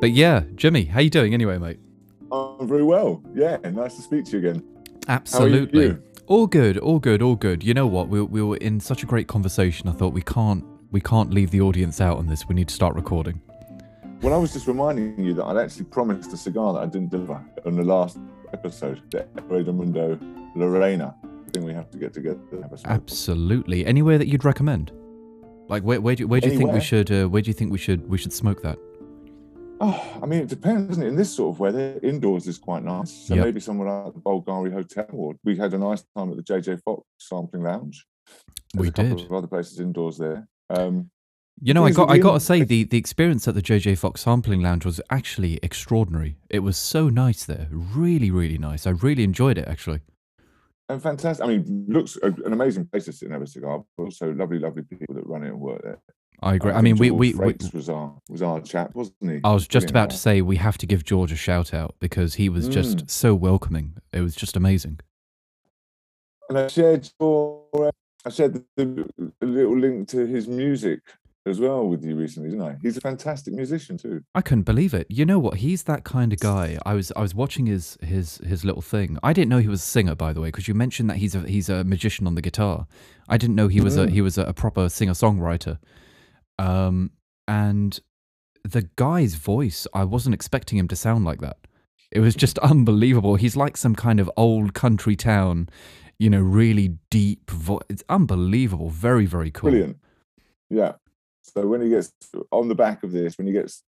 But yeah, Jimmy, how you doing anyway, mate? I'm very well. Yeah, nice to speak to you again. Absolutely. you? All good, all good, all good. You know what? We, we were in such a great conversation. I thought we can't we can't leave the audience out on this. We need to start recording. Well, I was just reminding you that I'd actually promised a cigar that I didn't deliver on the last episode, the Mundo Lorena. I think we have to get together and have a smoke. Absolutely. Anywhere that you'd recommend? Like where where do, where do you think we should uh, where do you think we should we should smoke that? Oh, I mean, it depends, doesn't it? In this sort of weather, indoors is quite nice. So Yep. maybe somewhere like the Bulgari Hotel, or we had a nice time at the JJ Fox Sampling Lounge. There's We a couple did. of other places indoors there. Um, You know, I got I got to say the the experience at the JJ Fox Sampling Lounge was actually extraordinary. It was so nice there, really really nice. I really enjoyed it actually. and fantastic. I mean, looks an amazing place to sit and have a cigar, but also lovely, lovely people that run it and work there. I agree. I I mean, we we, we was our was our chap, wasn't he? I was just Brilliant about to say we have to give George a shout out because he was just Mm. so welcoming. It was just amazing. And I shared your, I shared the, the, the little link to his music as well with you recently, didn't I? He's a fantastic musician too. I couldn't believe it. You know what? He's that kind of guy. I was I was watching his his his little thing. I didn't know he was a singer, by the way, because you mentioned that he's a he's a magician on the guitar. I didn't know he was a Mm. he was a, a proper singer songwriter. Um, and the guy's voice, I wasn't expecting him to sound like that. It was just unbelievable. He's like some kind of old country town, you know, really deep voice. It's unbelievable. Very very cool. Brilliant. Yeah. So when he gets on the back of this, when he gets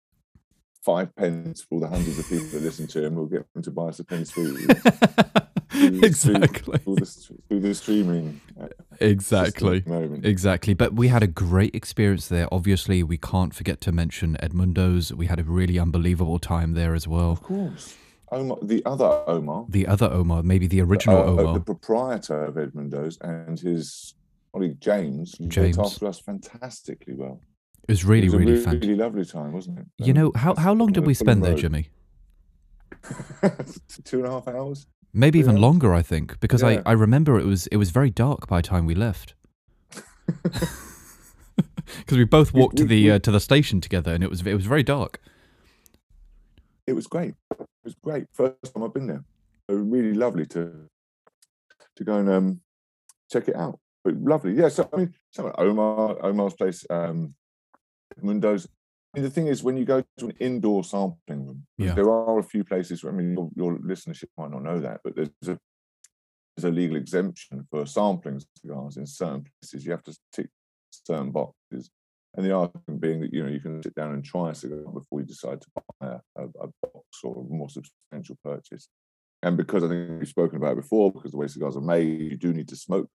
five pence for all the hundreds of people that listen to him, we'll get them to buy us a penny sweet. through exactly. Through the, through the streaming. uh, Exactly. at the moment. Exactly. But we had a great experience there. Obviously, we can't forget to mention Edmundo's. We had a really unbelievable time there as well. Of course. Omar, the other Omar, The other Omar, maybe the original uh, uh, Omar. the proprietor of Edmundo's, and his colleague James, James. looked after us fantastically well. It was really, it was really really, fantastic. really lovely time, wasn't it? You know, how, how long did we spend there, Road. Jimmy? Two and a half hours. Maybe even Yeah. longer, I think, because Yeah. I, I remember it was it was very dark by the time we left. Because we both We- walked to the we- uh, to the station together, and it was it was very dark. It was great. It was great. First time I've been there. So really lovely to to go and um, check it out. But lovely, yeah. So I mean, Omar, Omar's place, um, Mundo's. I mean, the thing is, when you go to an indoor sampling room, Yeah. there are a few places. I mean, your, your listenership might not know that, but there's a there's a legal exemption for sampling cigars in certain places. You have to tick certain boxes, and the argument being that you know you can sit down and try a cigar before you decide to buy a, a, a box or a more substantial purchase. And because I think we've spoken about it before, because the way cigars are made, you do need to smoke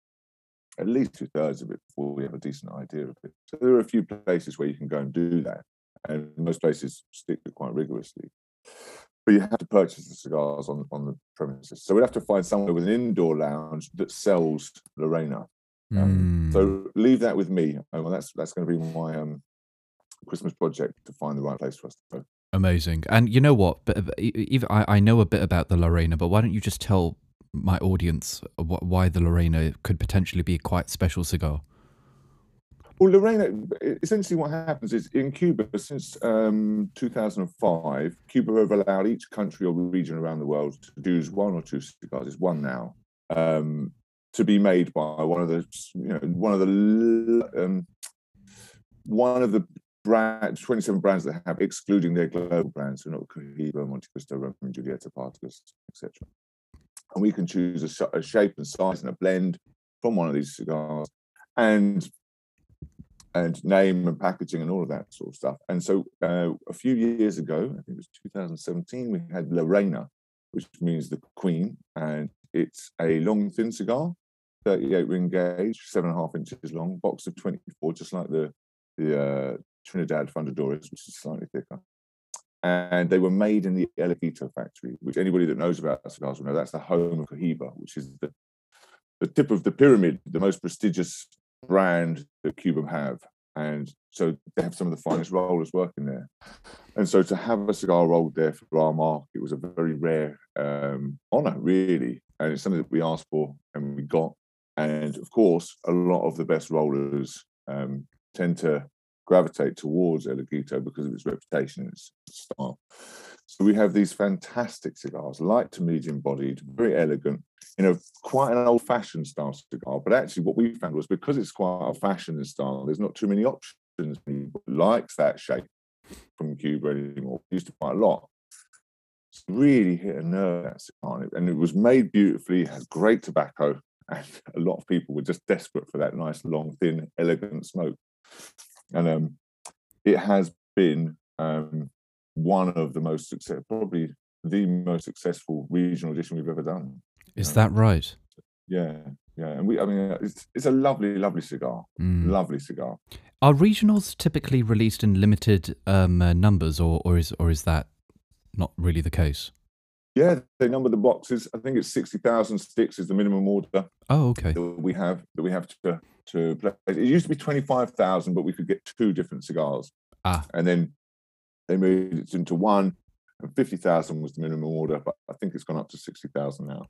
at least two thirds of it before we have a decent idea of it. So there are a few places where you can go and do that, and most places stick to it quite rigorously. But you have to purchase the cigars on on the premises. So we'd have to find somewhere with an indoor lounge that sells Lorena. Um, Mm. So leave that with me. Um, that's that's going to be my um, Christmas project to find the right place for us to go. Amazing. And you know what? But but even I, I know a bit about the Lorena, but why don't you just tell my audience wh- why the Lorena could potentially be quite special cigar? Well, Lorena, essentially what happens is in Cuba, since um, 2005, Cuba have allowed each country or region around the world to choose one or two cigars, it's one now, um, to be made by one of the, you know, one of the, um, one of the brand, 27 brands that have, excluding their global brands, so not Cohiba, Montecristo, Romeo and Julieta, Partagas, etc. And we can choose a, a shape and size and a blend from one of these cigars. And and name and packaging and all of that sort of stuff. And so uh, a few years ago, I think it was 2017, we had Lorena, which means the Queen, and it's a long, thin cigar, 38 ring gauge, seven and a half inches long, box of 24, just like the the uh, Trinidad Fundadores, which is slightly thicker. And they were made in the El factory, which anybody that knows about cigars will know that's the home of Cohiba, which is the the tip of the pyramid, the most prestigious brand that Cuba have. And so they have some of the finest rollers working there. And so to have a cigar rolled there for our mark, it was a very rare um, honor, really. And it's something that we asked for and we got. And of course, a lot of the best rollers um, tend to gravitate towards El Laguito because of its reputation and its style. So we have these fantastic cigars, light to medium bodied, very elegant, in a quite an old fashioned style cigar. But actually, what we found was because it's quite old fashioned style, there's not too many options. Likes that shape from Cuba anymore. Used to quite a lot. It's really hit a nerve that cigar, and it was made beautifully. Had great tobacco, and a lot of people were just desperate for that nice, long, thin, elegant smoke. And um, it has been um, one of the most success, probably the most successful regional edition we've ever done. Is that right? Yeah, yeah, and we, I mean, it's it's a lovely, lovely cigar, Mm. lovely cigar. Are regionals typically released in limited um, uh, numbers, or or is or is that not really the case? Yeah, they number the boxes. I think it's sixty thousand sticks is the minimum order Oh, okay. that we have that we have to to play. It used to be twenty five thousand, but we could get two different cigars, Ah, and then they moved it into one. And fifty thousand was the minimum order, but I think it's gone up to sixty thousand now.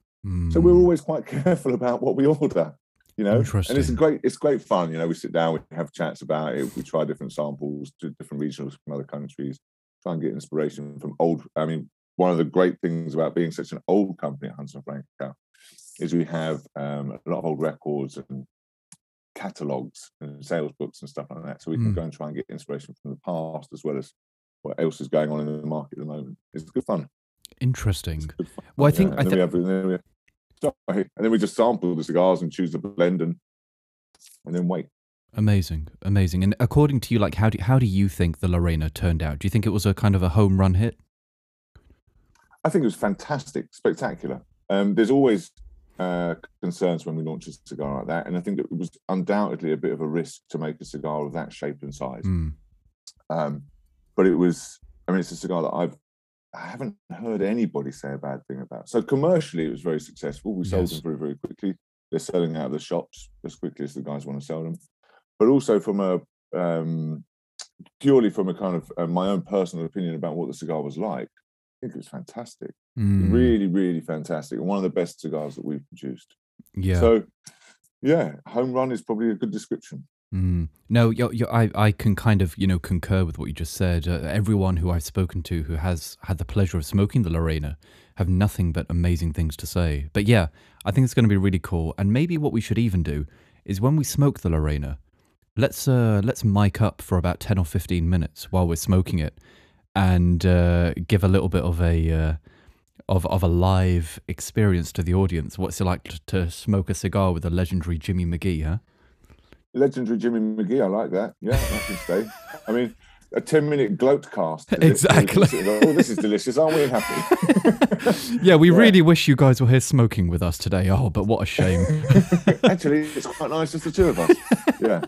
So we're mm, always quite careful about what we order, you know. And it's great. It's great fun, you know. We sit down, we have chats about it. We try different samples to different regionals from other countries. Try and get inspiration from old. I mean, one of the great things about being such an old company at Hunter Frankau is we have um, a lot of old records and catalogs and sales books and stuff like that. So we can Mm. go and try and get inspiration from the past as well as what else is going on in the market at the moment. It's good fun. interesting. Good fun. Well, I Yeah, think- I and then thi- we have, and then we sorry, and then we just sample the cigars and choose the blend and and then wait. Amazing, amazing. And according to you, like, how do how do you think the Lorena turned out? Do you think it was a kind of a home run hit? I think it was fantastic, spectacular. Um, there's always uh, concerns when we launch a cigar like that, and I think that it was undoubtedly a bit of a risk to make a cigar of that shape and size. Mm, Um, but it was, I mean, it's a cigar that I've I haven't heard anybody say a bad thing about. So commercially, it was very successful. We sold Yes. them very, very quickly. They're selling out of the shops as quickly as the guys want to sell them. But also from a um, purely from a kind of uh, my own personal opinion about what the cigar was like, think it was fantastic. mm, Really, really fantastic, and one of the best cigars that we've produced. yeah. So, yeah, home run is probably a good description. Mm. No, you you I, I can kind of, you know, concur with what you just said. Uh, everyone who I've spoken to who has had the pleasure of smoking the Lorena have nothing but amazing things to say. But yeah, I think it's going to be really cool. And maybe what we should even do is when we smoke the Lorena, let's uh let's mic up for about 10 or 15 minutes while we're smoking it and uh, give a little bit of a uh, of of a live experience to the audience. What's it like to, to smoke a cigar with the legendary Jimmy McGhee, huh? Legendary Jimmy McGhee, I like that. Yeah, that can stay. I mean, a 10 minute gloat cast. Exactly. Oh, this is delicious. Aren't we happy? Yeah, we Yeah. really wish you guys were here smoking with us today. Oh, but what a shame. Actually, it's quite nice, just the two of us. Yeah.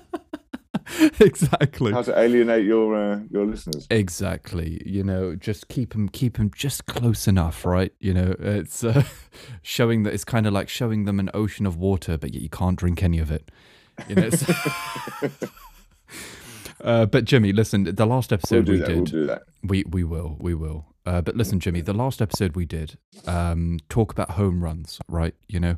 exactly. How to alienate your uh, your listeners. Exactly. You know, just keep them, keep them just close enough, right? You know, it's uh, showing that it's kind of like showing them an ocean of water, but yet you can't drink any of it. You know. uh, but Jimmy, listen, the last We'll episode do we that. did. We'll. We we will we will. Uh, but listen, Jimmy, the last episode we did um, talk about home runs, right? You know,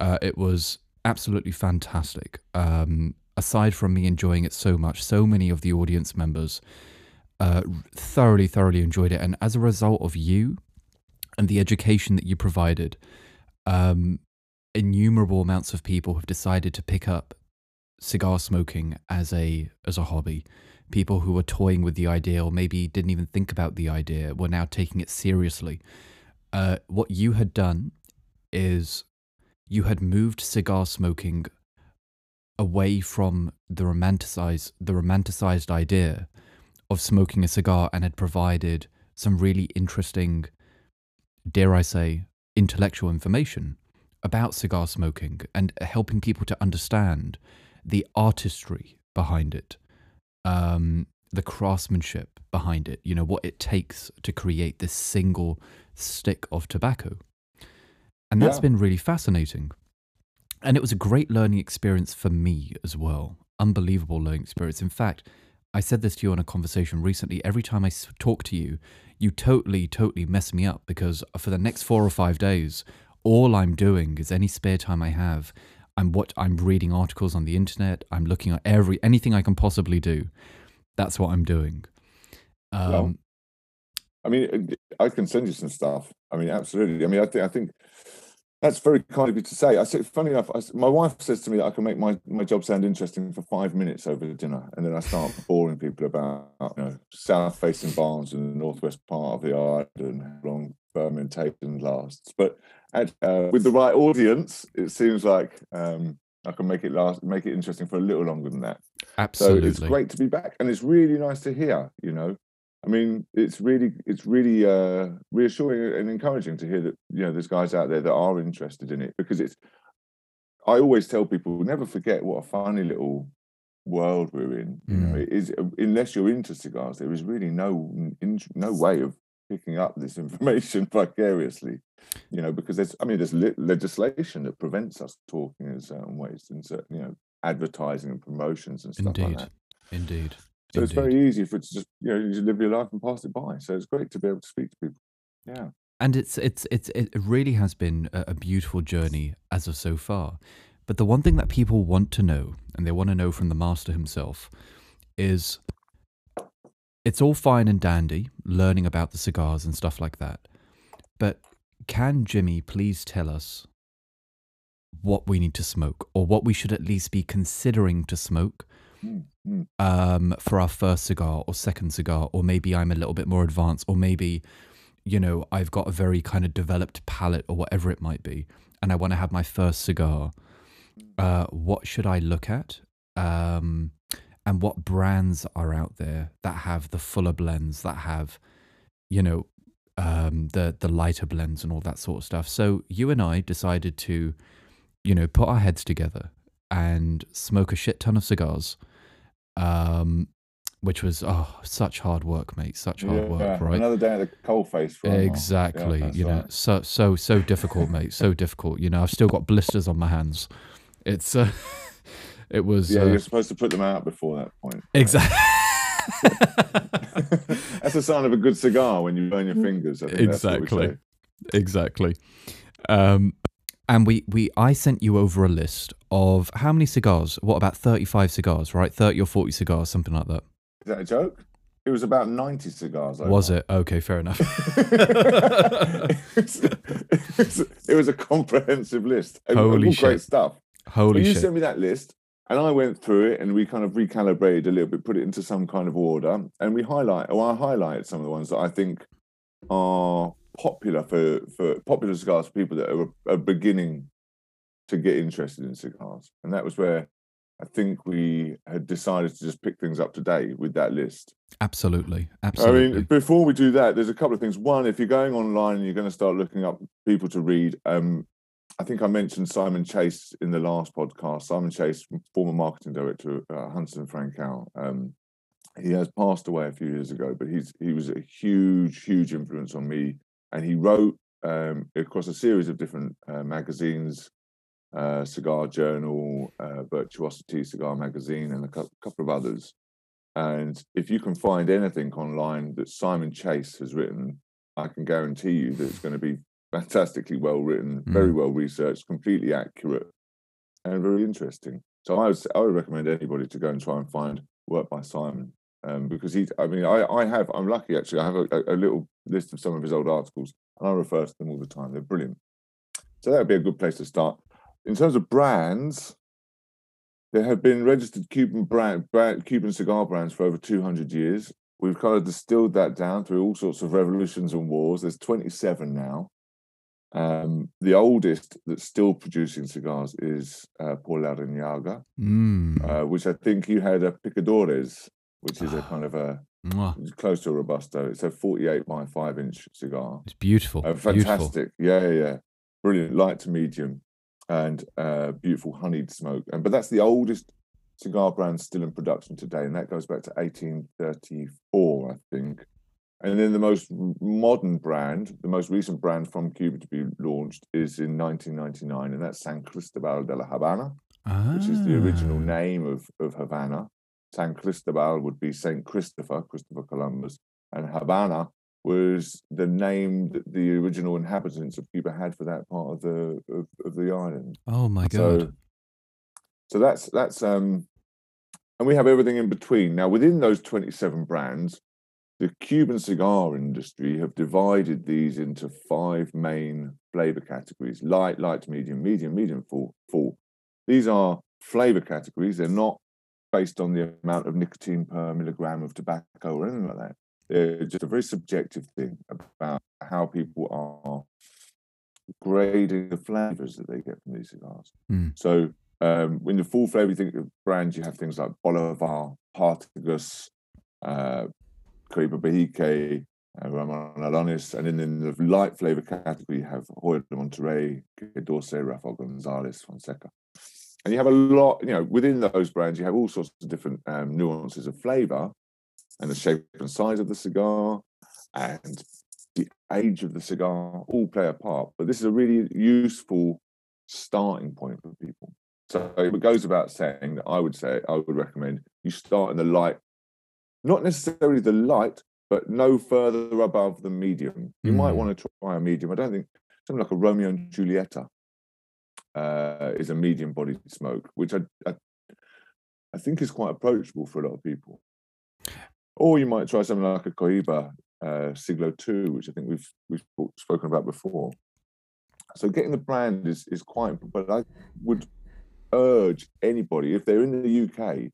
uh, it was absolutely fantastic. Um, aside from me enjoying it so much, so many of the audience members uh, thoroughly, thoroughly enjoyed it, and as a result of you and the education that you provided, um, innumerable amounts of people have decided to pick up cigar smoking as a as a hobby people who were toying with the idea or maybe didn't even think about the idea were now taking it seriously. Uh, what you had done is you had moved cigar smoking away from the romanticized the romanticized idea of smoking a cigar and had provided some really interesting, dare I say, intellectual information about cigar smoking and helping people to understand the artistry behind it um, the craftsmanship behind it, you know, what it takes to create this single stick of tobacco. And that's Yeah. been really fascinating. And it was a great learning experience for me as well. Unbelievable learning experience. In fact, I said this to you on a conversation recently. Every time I talk to you, you totally, totally mess me up because for the next four or five days, all I'm doing is any spare time I have, I'm what I'm reading articles on the internet. I'm looking at every anything I can possibly do That's what I'm doing. Um, Well, I mean, uh, I can send you some stuff. I mean, absolutely. I mean, I think I think that's very kind of you to say. I said, funny enough, I my wife says to me that I can make my my job sound interesting for five minutes over dinner, and then I start boring people about you know south facing barns in the northwest part of the yard and how long fermentation lasts. But at, uh, with the right audience, it seems like um, I can make it last, make it interesting for a little longer than that. Absolutely, so it's great to be back, and it's really nice to hear. You know, I mean, it's really, it's really uh, reassuring and encouraging to hear that you know there's guys out there that are interested in it because it's. I always tell people never forget what a funny little world we're in. You know, Mm. it is unless you're into cigars, there is really no no way of picking up this information vicariously. You know, because there's, I mean, there's le- legislation that prevents us talking in certain ways, in certain, you know, advertising and promotions and stuff like Indeed. that. Indeed. So it's very easy for it to just, you know, you just live your life and pass it by. So it's great to be able to speak to people. Yeah. and it's it's it's it really has been a beautiful journey as of so far but the one thing that people want to know and they want to know from the master himself is it's all fine and dandy learning about the cigars and stuff like that but can jimmy please tell us what we need to smoke or what we should at least be considering to smoke Mm, mm. um, for our first cigar or second cigar, or maybe I'm a little bit more advanced, or maybe, you know, I've got a very kind of developed palate or whatever it might be, and I want to have my first cigar. Uh, what should I look at? Um, and what brands are out there that have the fuller blends, that have, you know, um, the the lighter blends and all that sort of stuff. So you and I decided to, you know, put our heads together and smoke a shit ton of cigars um, which was oh such hard work, mate, such hard work, right? Another day at the coal face. Yeah, Exactly, that's you know, so so so difficult, mate, so difficult. You know, I've still got blisters on my hands. It's uh, it was Yeah, uh, you're supposed to put them out before that point. Yeah. exactly. That's a sign of a good cigar when you burn your fingers. I think that's what we Exactly. exactly. Um, and we we I sent you over a list of how many cigars? What about thirty five cigars? Right, thirty or forty cigars, something like that. Is that a joke? It was about 90 cigars. Was it? Okay, fair enough. it, was, it was- it was a comprehensive list. Holy shit. great stuff. Holy you shit! sent me that list, and I went through it, and we kind of recalibrated a little bit, put it into some kind of order, and we highlight. Or I highlighted some of the ones that I think are popular for for popular cigars for people that are, are beginning to get interested in cigars, and that was where I think we had decided to just pick things up today with that list. Absolutely, Absolutely. I mean, before we do that, there's a couple of things. One, if you're going online and you're going to start looking up people to read, um, I think I mentioned Simon Chase in the last podcast. Simon Chase, former marketing director at uh, Frankau. Um, he has passed away a few years ago, but he's he was a huge, huge influence on me, and he wrote um, across a series of different uh, magazines, uh, Cigar Journal, uh, Virtuosity Cigar Magazine, and a cou- couple of others. And if you can find anything online that Simon Chase has written, I can guarantee you that it's going to be fantastically well written, very well researched, completely accurate, and very interesting. So I would I would recommend anybody to go and try and find work by Simon um, because he. I mean, I I have I'm lucky actually. I have a- a little list of some of his old articles, and I refer to them all the time. They're brilliant. So that would be a good place to start. In terms of brands, there have been registered Cuban brand, brand Cuban cigar brands for over 200 years. We've kind of distilled that down through all sorts of revolutions and wars. There's 27 now. Um, the oldest that's still producing cigars is uh, Por Larrañaga, Mm. uh, which I think you had a Picadores, which is a kind of a Mwah. close to a Robusto. It's a 48 by 5 inch cigar. It's beautiful. Uh, beautiful. fantastic. Yeah, yeah, yeah. Brilliant. Light to medium and uh, beautiful honeyed smoke. And but that's the oldest cigar brand still in production today, and that goes back to 1834, I think. And then the most modern brand, the most recent brand from Cuba to be launched is in 1999, and that's San Cristobal de la Habana, which is the original Ah. name of, of Havana. San Cristobal would be Saint Christopher, Christopher Columbus, and Havana was the name that the original inhabitants of Cuba had for that part of the of, of the island. Oh my god. So, so that's that's um and we have everything in between. Now, within those 27 brands, the Cuban cigar industry have divided these into five main flavor categories light, light, medium, medium, medium, full, full. These are flavor categories. They're not based on the amount of nicotine per milligram of tobacco or anything like that. They're just a very subjective thing about how people are grading the flavors that they get from these cigars. Mm. So um, when the full flavor you think of brands, you have things like Bolivar, Partagas, uh, Caribe Bahique, uh, Ramon Allones, and then in the light flavor category, you have Hoyo de Monterrey, Dulce, Rafael Gonzalez, Fonseca. And you have a lot, you know, within those brands, you have all sorts of different um, nuances of flavor and the shape and size of the cigar and the age of the cigar all play a part. But this is a really useful starting point for people. So it goes about saying that I would say I would recommend you start in the light, not necessarily the light, but no further above the medium. You mm. might want to try a medium. I don't think something like a Romeo and Julieta uh, is a medium bodied smoke, which I, I, I think is quite approachable for a lot of people. Or you might try something like a Cohiba uh, Siglo II, which I think we've we've spoken about before. So getting the brand is is quite, but I would urge anybody if they're in the UK,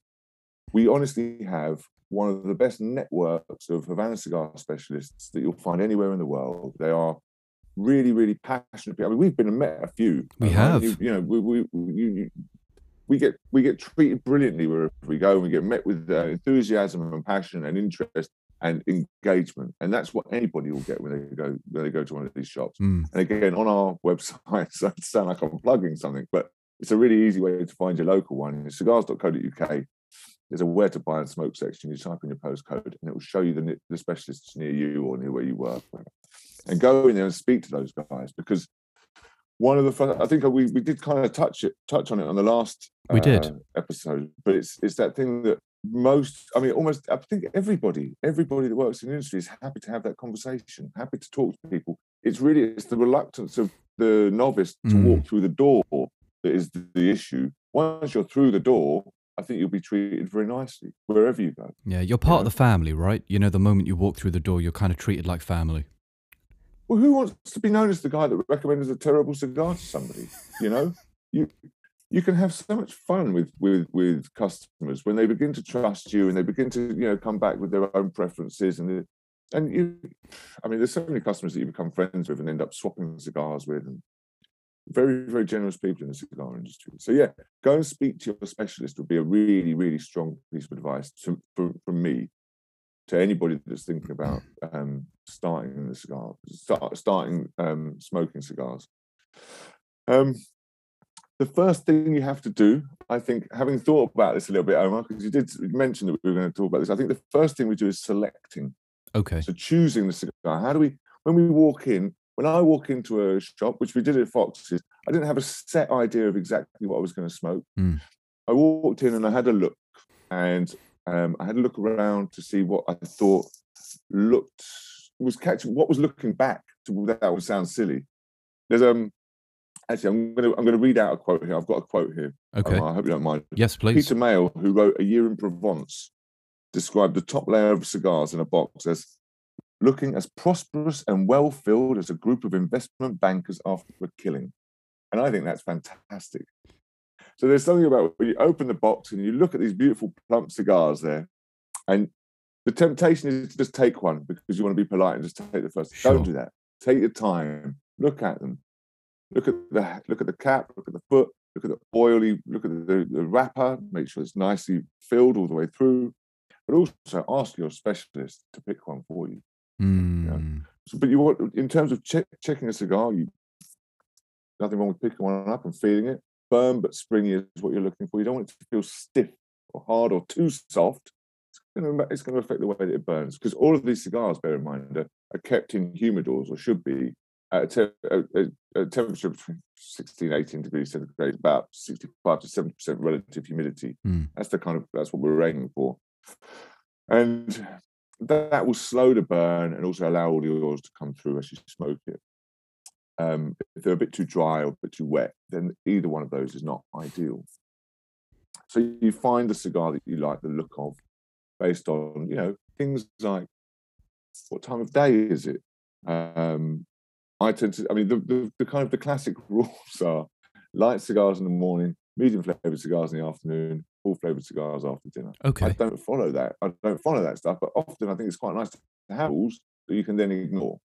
we honestly have one of the best networks of Havana cigar specialists that you'll find anywhere in the world. They are really, really passionate people. I mean, we've been and met a few. We have. You, you know, we we, you, we get we get treated brilliantly wherever we go. We get met with uh, enthusiasm and passion and interest and engagement, and that's what anybody will get when they go when they go to one of these shops. Mm. And again, on our website, so it sound like I'm plugging something, but it's a really easy way to find your local one. It's cigars.co.uk. There's a where to buy and smoke section. You type in your postcode, and it will show you the, the specialists near you or near where you work. And go in there and speak to those guys because one of the first, I think we, we did kind of touch it touch on it on the last we uh, did episode, but it's it's that thing that most I mean almost I think everybody everybody that works in the industry is happy to have that conversation, happy to talk to people. It's really it's the reluctance of the novice to mm. walk through the door that is the issue. Once you're through the door, I think you'll be treated very nicely wherever you go. Yeah, you're part of the family, right? You know, the moment you walk through the door, you're kind of treated like family. Well, who wants to be known as the guy that recommends a terrible cigar to somebody? You know, you you can have so much fun with with with customers when they begin to trust you and they begin to you know come back with their own preferences and and you. I mean, there's so many customers that you become friends with and end up swapping cigars with and very, very generous people in the cigar industry. So yeah, go and speak to your specialist would be a really, really strong piece of advice to, for, from me to anybody that's thinking about um, starting the cigar, start, starting um, smoking cigars. Um, the first thing you have to do, I think, having thought about this a little bit, Omar, because you did mention that we were going to talk about this, I think the first thing we do is selecting. Okay. So choosing the cigar. How do we, when we walk in, when I walk into a shop, which we did at Fox's, I didn't have a set idea of exactly what I was going to smoke. Mm. I walked in and I had a look, and um, I had a look around to see what I thought looked was catching what was looking back to that would sound silly. There's um actually I'm gonna I'm gonna read out a quote here. I've got a quote here. Okay. Um, I hope you don't mind. Yes, please. Peter Mayle, who wrote A Year in Provence, described the top layer of cigars in a box as looking as prosperous and well filled as a group of investment bankers after a killing. And I think that's fantastic. So there's something about when you open the box and you look at these beautiful plump cigars there, and the temptation is to just take one because you want to be polite and just take the first. Sure. Don't do that. Take your time. Look at them. Look at the look at the cap. Look at the foot. Look at the oily. Look at the, the wrapper. Make sure it's nicely filled all the way through. But also ask your specialist to pick one for you. Mm. Yeah. So, but you want, in terms of check, checking a cigar, you nothing wrong with picking one up and feeling it. Firm but springy is what you're looking for. You don't want it to feel stiff or hard or too soft. It's going to, it's going to affect the way that it burns because all of these cigars, bear in mind, are, are kept in humidors or should be at a, te- a, a, a temperature between 16, 18 degrees centigrade, about 65 to 70 percent relative humidity. Mm. That's the kind of that's what we're aiming for. And that will slow the burn and also allow all the oils to come through as you smoke it. Um, if they're a bit too dry or a bit too wet, then either one of those is not ideal. So you find a cigar that you like the look of, based on you know things like what time of day is it. Um, I tend to. I mean, the, the, the kind of the classic rules are light cigars in the morning, medium flavored cigars in the afternoon, full flavored cigars after dinner. Okay. I don't follow that. I don't follow that stuff, but often I think it's quite nice to have rules that you can then ignore.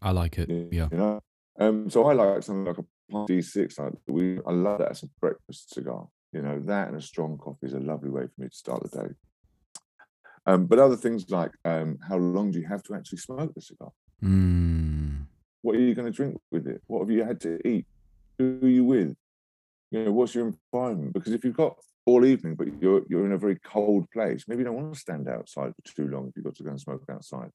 I like it. You Yeah. know, um, so I like something like a Palm D6. Like we, I love that as a breakfast cigar. You know, that and a strong coffee is a lovely way for me to start the day. Um, but other things like um, how long do you have to actually smoke the cigar? Mm. What are you going to drink with it? What have you had to eat? Who are you with? You know, what's your environment? Because if you've got all evening, but you're you're in a very cold place, maybe you don't want to stand outside for too long if you've got to go and smoke outside.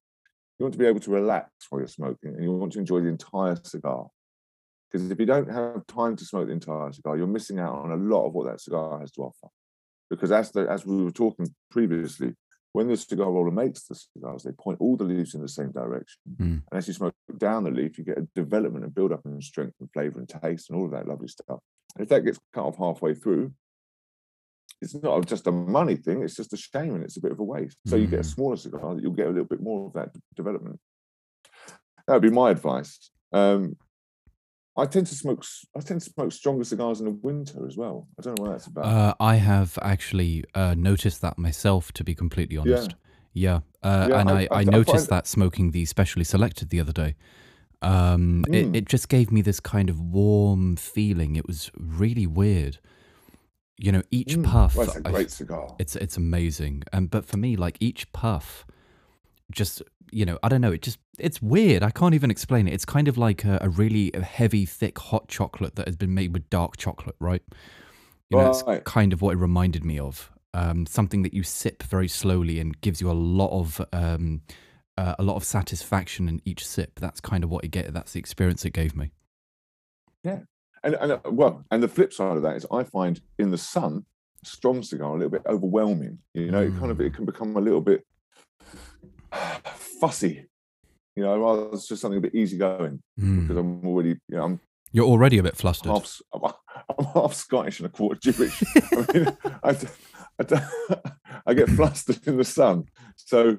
You want to be able to relax while you're smoking, and you want to enjoy the entire cigar. Because if you don't have time to smoke the entire cigar, you're missing out on a lot of what that cigar has to offer. Because as the, as we were talking previously, when the cigar roller makes the cigars, they point all the leaves in the same direction. Mm. And as you smoke down the leaf, you get a development and build up in strength and flavor and taste and all of that lovely stuff. And if that gets cut off halfway through, it's not just a money thing, it's just a shame and it's a bit of a waste. So you get a Mm. smaller cigar you'll get a little bit more of that development. That would be my advice. Um, I tend to smoke. I tend to smoke stronger cigars in the winter as well. I don't know what that's about. Uh, I have actually uh, noticed that myself, to be completely honest. Yeah. Uh, Yeah, and I- I, I- I, noticed that smoking the specially selected the other day. Um, Mm. it, it just gave me this kind of warm feeling. It was really weird. You know, each Mm, puff. well, it's a I- great cigar. it's it's amazing. Um, but for me, like each puff, just you know, I don't know. It just it's weird. I can't even explain it. It's kind of like a, a really heavy, thick, hot chocolate that has been made with dark chocolate, right? You know, that's Right. kind of what it reminded me of. Um, something that you sip very slowly and gives you a lot of um, uh, a lot of satisfaction in each sip. That's kind of what it get. That's the experience it gave me. And, and uh, well, and the flip side of that is, I find in the sun, strong cigar a little bit overwhelming. You know, it kind of Mm. it can become a little bit fussy. You know, rather it's just something a bit easygoing Mm. because I'm already, you know, I'm You're already a bit flustered. half, I'm, I'm half Scottish and a quarter Jewish. I mean, I, I, I get flustered in the sun, so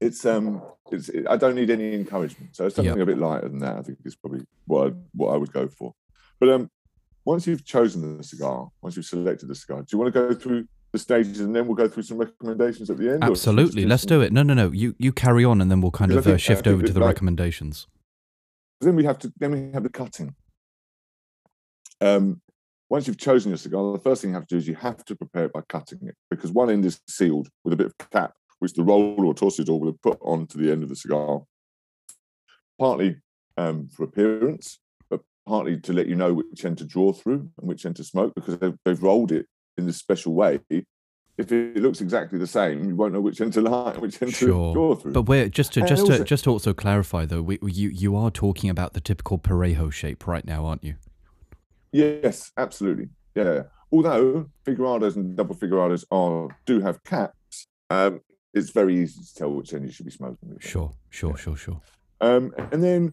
it's um, it's it, I don't need any encouragement. So it's something a bit lighter than that, I think is probably what I, what I would go for. But um, once you've chosen the cigar, once you've selected the cigar, do you want to go through the stages and then we'll go through some recommendations at the end? Absolutely. Let's do it. No, no, no. You you carry on, and then we'll kind of uh, think- I shift over to the like- recommendations. then we have to then we have the cutting. Um, once you've chosen your cigar, the first thing you have to do is you have to prepare it by cutting it because one end is sealed with a bit of cap, which the roller or torcedor will have put onto the end of the cigar, partly um, for appearance, partly to let you know which end to draw through and which end to smoke because they've, they've rolled it in this special way. If it looks exactly the same, you won't know which end to light and which end to draw through. But wait, just to just to also- just to also clarify though, we, you you are talking about the typical Parejo shape right now, aren't you? Yes, absolutely. Yeah. Although figurados and double figurados are do have caps, um, it's very easy to tell which end you should be smoking with. Sure, sure, Yeah. sure, sure. Um, and then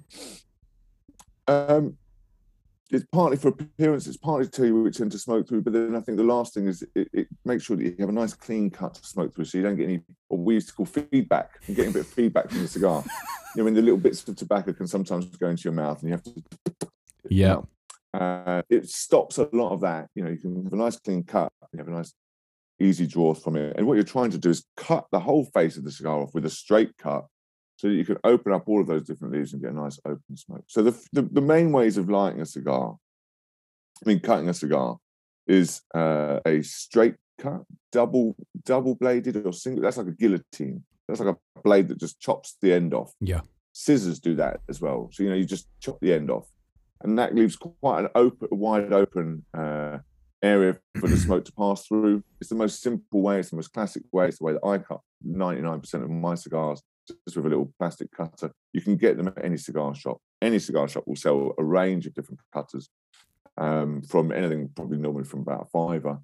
um, it's partly for appearance, it's partly to tell you which end to smoke through. But then I think the last thing is it, it makes sure that you have a nice clean cut to smoke through so you don't get any what we used to call feedback. You're getting a bit of feedback from the cigar. you know, when the little bits of tobacco can sometimes go into your mouth and you have to Yeah. uh, it stops a lot of that. You know, you can have a nice clean cut, you have a nice easy draw from it. And what you're trying to do is cut the whole face of the cigar off with a straight cut so that you can open up all of those different leaves and get a nice open smoke. So the, the, the main ways of lighting a cigar, I mean, cutting a cigar, is uh, a straight cut, double double bladed or single. That's like a guillotine. That's like a blade that just chops the end off. Yeah. Scissors do that as well. So you know, you just chop the end off, and that leaves quite an open, wide open uh, area for the smoke to pass through. It's the most simple way. It's the most classic way. It's the way that I cut ninety nine percent of my cigars, just with a little plastic cutter. You can get them at any cigar shop. Any cigar shop will sell a range of different cutters, um, from anything probably normally from about a fiver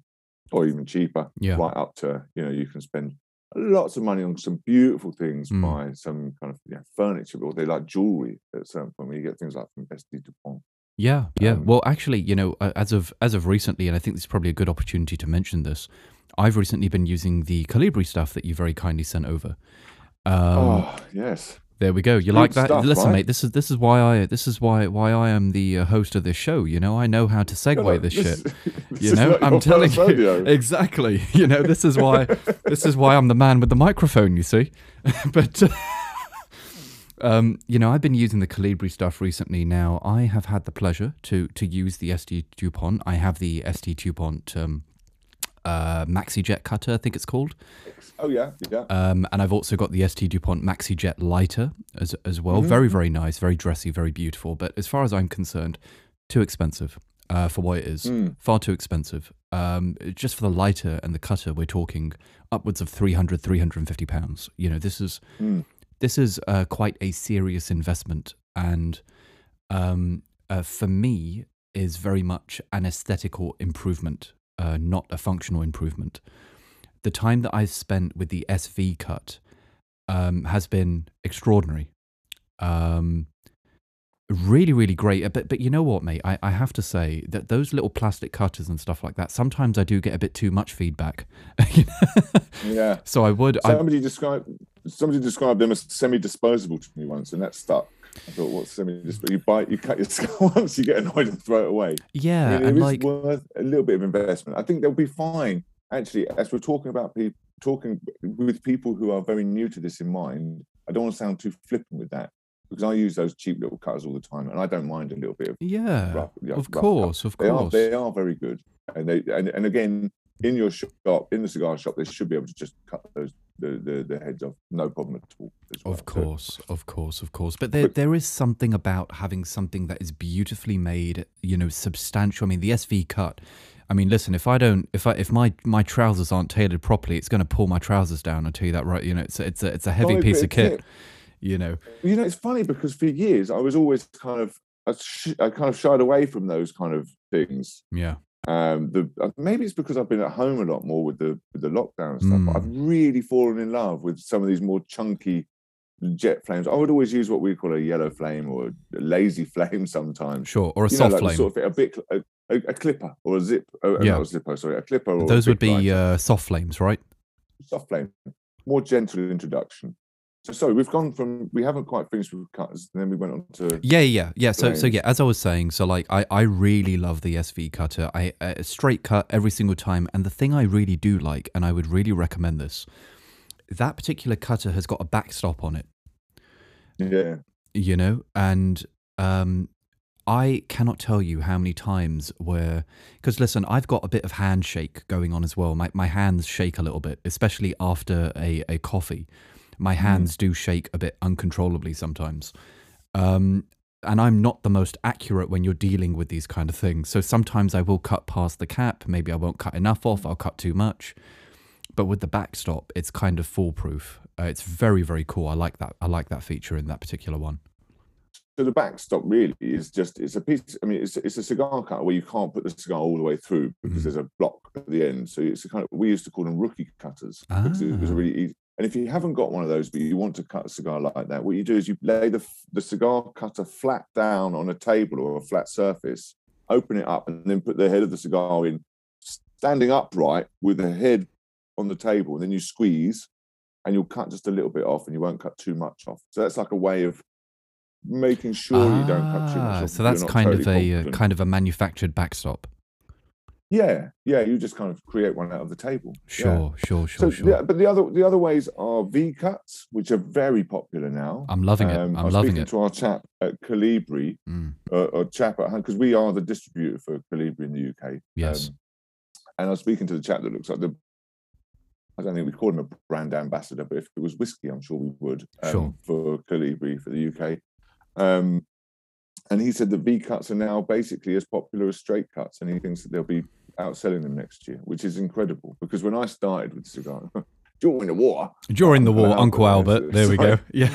or even cheaper, Yeah. right up to you know you can spend lots of money on some beautiful things, Mm. buy some kind of you know, furniture, or they like jewelry at certain point. When you get things like from ST Dupont, Yeah, yeah. Um, Well, actually, you know, as of as of recently, and I think this is probably a good opportunity to mention this. I've recently been using the Colibri stuff that you very kindly sent over. Um, oh yes, There we go. You Good like that? stuff, Listen, right? mate. This is this is why I this is why why I am the uh, host of this show. You know, I know how to segue No, no, this, shit. this You know, I'm telling you exactly. You know, this is why this is why I'm the man with the microphone. You see, but. Uh, Um, you know, I've been using the Colibri stuff recently. Now, I have had the pleasure to to use the ST Dupont. I have the ST Dupont um, uh, Maxi Jet cutter, I think it's called. Oh yeah, yeah. Um, and I've also got the ST Dupont Maxi Jet lighter as as well. Mhm. Very very nice, very dressy, very beautiful. But as far as I'm concerned, too expensive uh, for what it is. Mm. Far too expensive. Um, just for the lighter and the cutter, we're talking upwards of 300, 350 pounds. You know, this is Mm. this is uh, quite a serious investment, and um, uh, for me, is very much an aesthetical improvement, uh, not a functional improvement. The time that I've spent with the SV cut um, has been extraordinary. Um, really, really great. But but you know what, mate? I, I have to say that those little plastic cutters and stuff like that, sometimes I do get a bit too much feedback. Yeah. so I would. I, Somebody described somebody described them as semi-disposable to me once, and that stuck. I thought, what's semi-disposable? You bite, you cut your skull once, you get annoyed and throw it away. yeah, I mean, and it is like worth a little bit of investment. I think they'll be fine. Actually, as we're talking about people talking with people who are very new to this in mind, I don't want to sound too flippant with that because I use those cheap little cutters all the time, and I don't mind a little bit of yeah, rough. yeah, of course, of They are course. they are very good, and they and, and again in your shop in the cigar shop, they should be able to just cut those the the, the heads off, no problem at all. well. Of So- course, of course, of course. But there, But- there is something about having something that is beautifully made, you know, substantial. I mean, the SV cut. I mean, listen, if I don't, if I, if my my trousers aren't tailored properly, it's going to pull my trousers down. I'll tell you that right. You know, it's a, it's a, it's a heavy oh, piece of kit. tip. You know, You know, it's funny because for years I was always kind of I, sh- I kind of shied away from those kind of things. yeah, Um, the uh, maybe it's because I've been at home a lot more with the with the lockdown and stuff. But Mm. I've really fallen in love with some of these more chunky jet flames. I would always use what we call a yellow flame or a lazy flame sometimes. sure, or a you know, soft like flame. sort of a bit a, a, a clipper or a zip. Uh, Yeah. not a zipper, sorry, a clipper. Or a Those would be uh, soft flames, right? soft flame, more gentle introduction. So sorry, we've gone from we haven't quite finished with cutters, and then we went on to Yeah, yeah, yeah. So, so yeah, as I was saying, so like, I, I really love the SV cutter. I a straight cut every single time, and the thing I really do like, and I would really recommend this, that particular cutter has got a backstop on it. yeah. you know and um i cannot tell you how many times where because listen i've got a bit of handshake going on as well my, my hands shake a little bit especially after a, a coffee my hands do shake a bit uncontrollably sometimes um and i'm not the most accurate when you're dealing with these kind of things so sometimes i will cut past the cap maybe i won't cut enough off i'll cut too much but with the backstop it's kind of foolproof uh, it's very very cool i like that i like that feature in that particular one So the backstop really is just it's a piece. I mean, it's it's a cigar cutter where you can't put the cigar all the way through because Mhm. there's a block at the end. So it's a kind of we used to call them rookie cutters because it was Ah. really easy. And if you haven't got one of those, but you want to cut a cigar like that, what you do is you lay the the cigar cutter flat down on a table or a flat surface, open it up, and then put the head of the cigar in, standing upright with the head on the table, and then you squeeze, and you'll cut just a little bit off, and you won't cut too much off. So that's like a way of making sure you don't cut too much Ah, off. So that's kind of a uh, confident. kind of a manufactured backstop. Yeah, yeah. You just kind of create one out of the table. Yeah. Sure, sure, sure, So, sure. yeah, but the other the other ways are V cuts, which are very popular now. I'm loving it. Um, I I'm loving it. to our chap at Colibri, Mm, uh, or chap at because we are the distributor for Colibri in the UK. yes. Um, and I was speaking to the chap that looks like the. I don't think we call him a brand ambassador, but if it was whiskey, I'm sure we would um, Sure. for Colibri for the UK. Um, and he said the V cuts are now basically as popular as straight cuts, and he thinks that they'll be outselling them next year, which is incredible. Because when I started with cigar during the war, During the war, Uncle Albert. There we go. Yeah.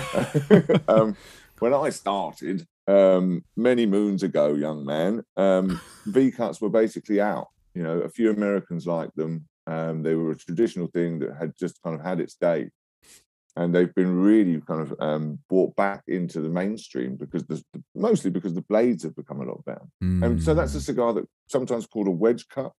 um, when I started um, many moons ago, young man, um, V cuts were basically out. You know, a few Americans liked them. Um, they were a traditional thing that had just kind of had its day. And they've been really kind of um, brought back into the mainstream because the, mostly because the blades have become a lot better. Mm. And so that's a cigar that sometimes called a wedge cut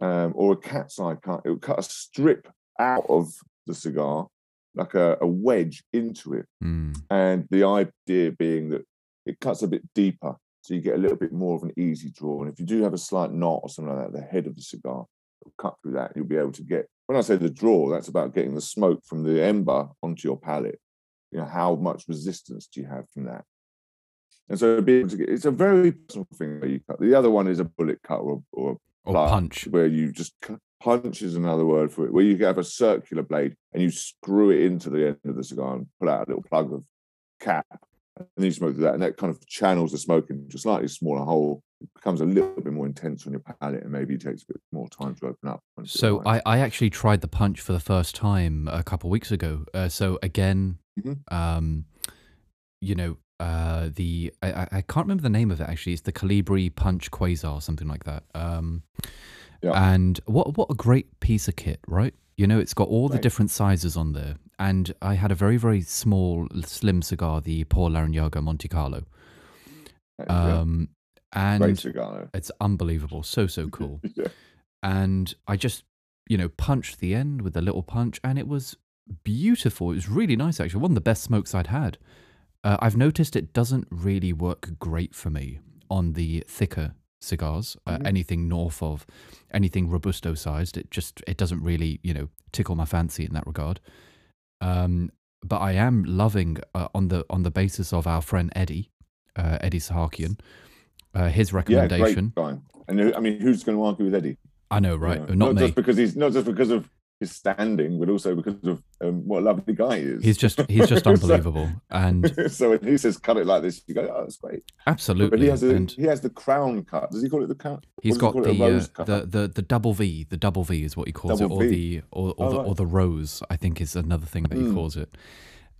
um, or a cat's eye cut. It would cut a strip out of the cigar, like a, a wedge into it. Mm. And the idea being that it cuts a bit deeper, so you get a little bit more of an easy draw. And if you do have a slight knot or something like that, the head of the cigar cut through that. You'll be able to get. When I say the draw, that's about getting the smoke from the ember onto your palate. You know how much resistance do you have from that? And so be able to get, it's a very personal thing where you cut. The other one is a bullet cut or, or Or punch. where you just punch is another word for it, where you have a circular blade and you screw it into the end of the cigar and pull out a little plug of cap, and then you smoke through that, and that kind of channels the smoke into a slightly smaller hole. It becomes a little bit more intense on your palate, and maybe it takes a bit more time to open up. So. I, I actually tried the punch for the first time a couple weeks ago. Uh, so again, Mhm. um, you know, uh, the I, I- can't remember the name of it actually. It's the Colibri Punch Quasar, something like that. Um, Yeah. And what what a great piece of kit, right? You know, it's got all the different sizes on there. And I had a very very small, slim cigar, the Por Larrañaga Monte Carlo. Yeah, Great and it's unbelievable, so so cool yeah. and I just, you know, punched the end with a little punch, and it was beautiful. It was really nice, actually. One of the best smokes I'd had. Uh, I've noticed it doesn't really work great for me on the thicker cigars. Uh, Mhm. anything north of anything robusto sized, it just it doesn't really, you know, tickle my fancy in that regard. Um, but I am loving uh, on the on the basis of our friend Eddie, uh, Eddie Sahakian, uh, his Yeah, recommendation. great guy. And I mean, who's going to argue with Eddie? I know, You right? know, Not, me. just because he's not just because of his standing, but also because of um, what a lovely guy he is. He's just he's just So- unbelievable, and so when he says cut it like this, you go, oh, that's great. absolutely. But he has a, and he has the crown cut. Does he call it the cut? he's got the, uh, the the the double V. The double V is what he calls Double it, or V. the or, or Oh, the right. or the rose. I think is another thing that he Mm. calls it.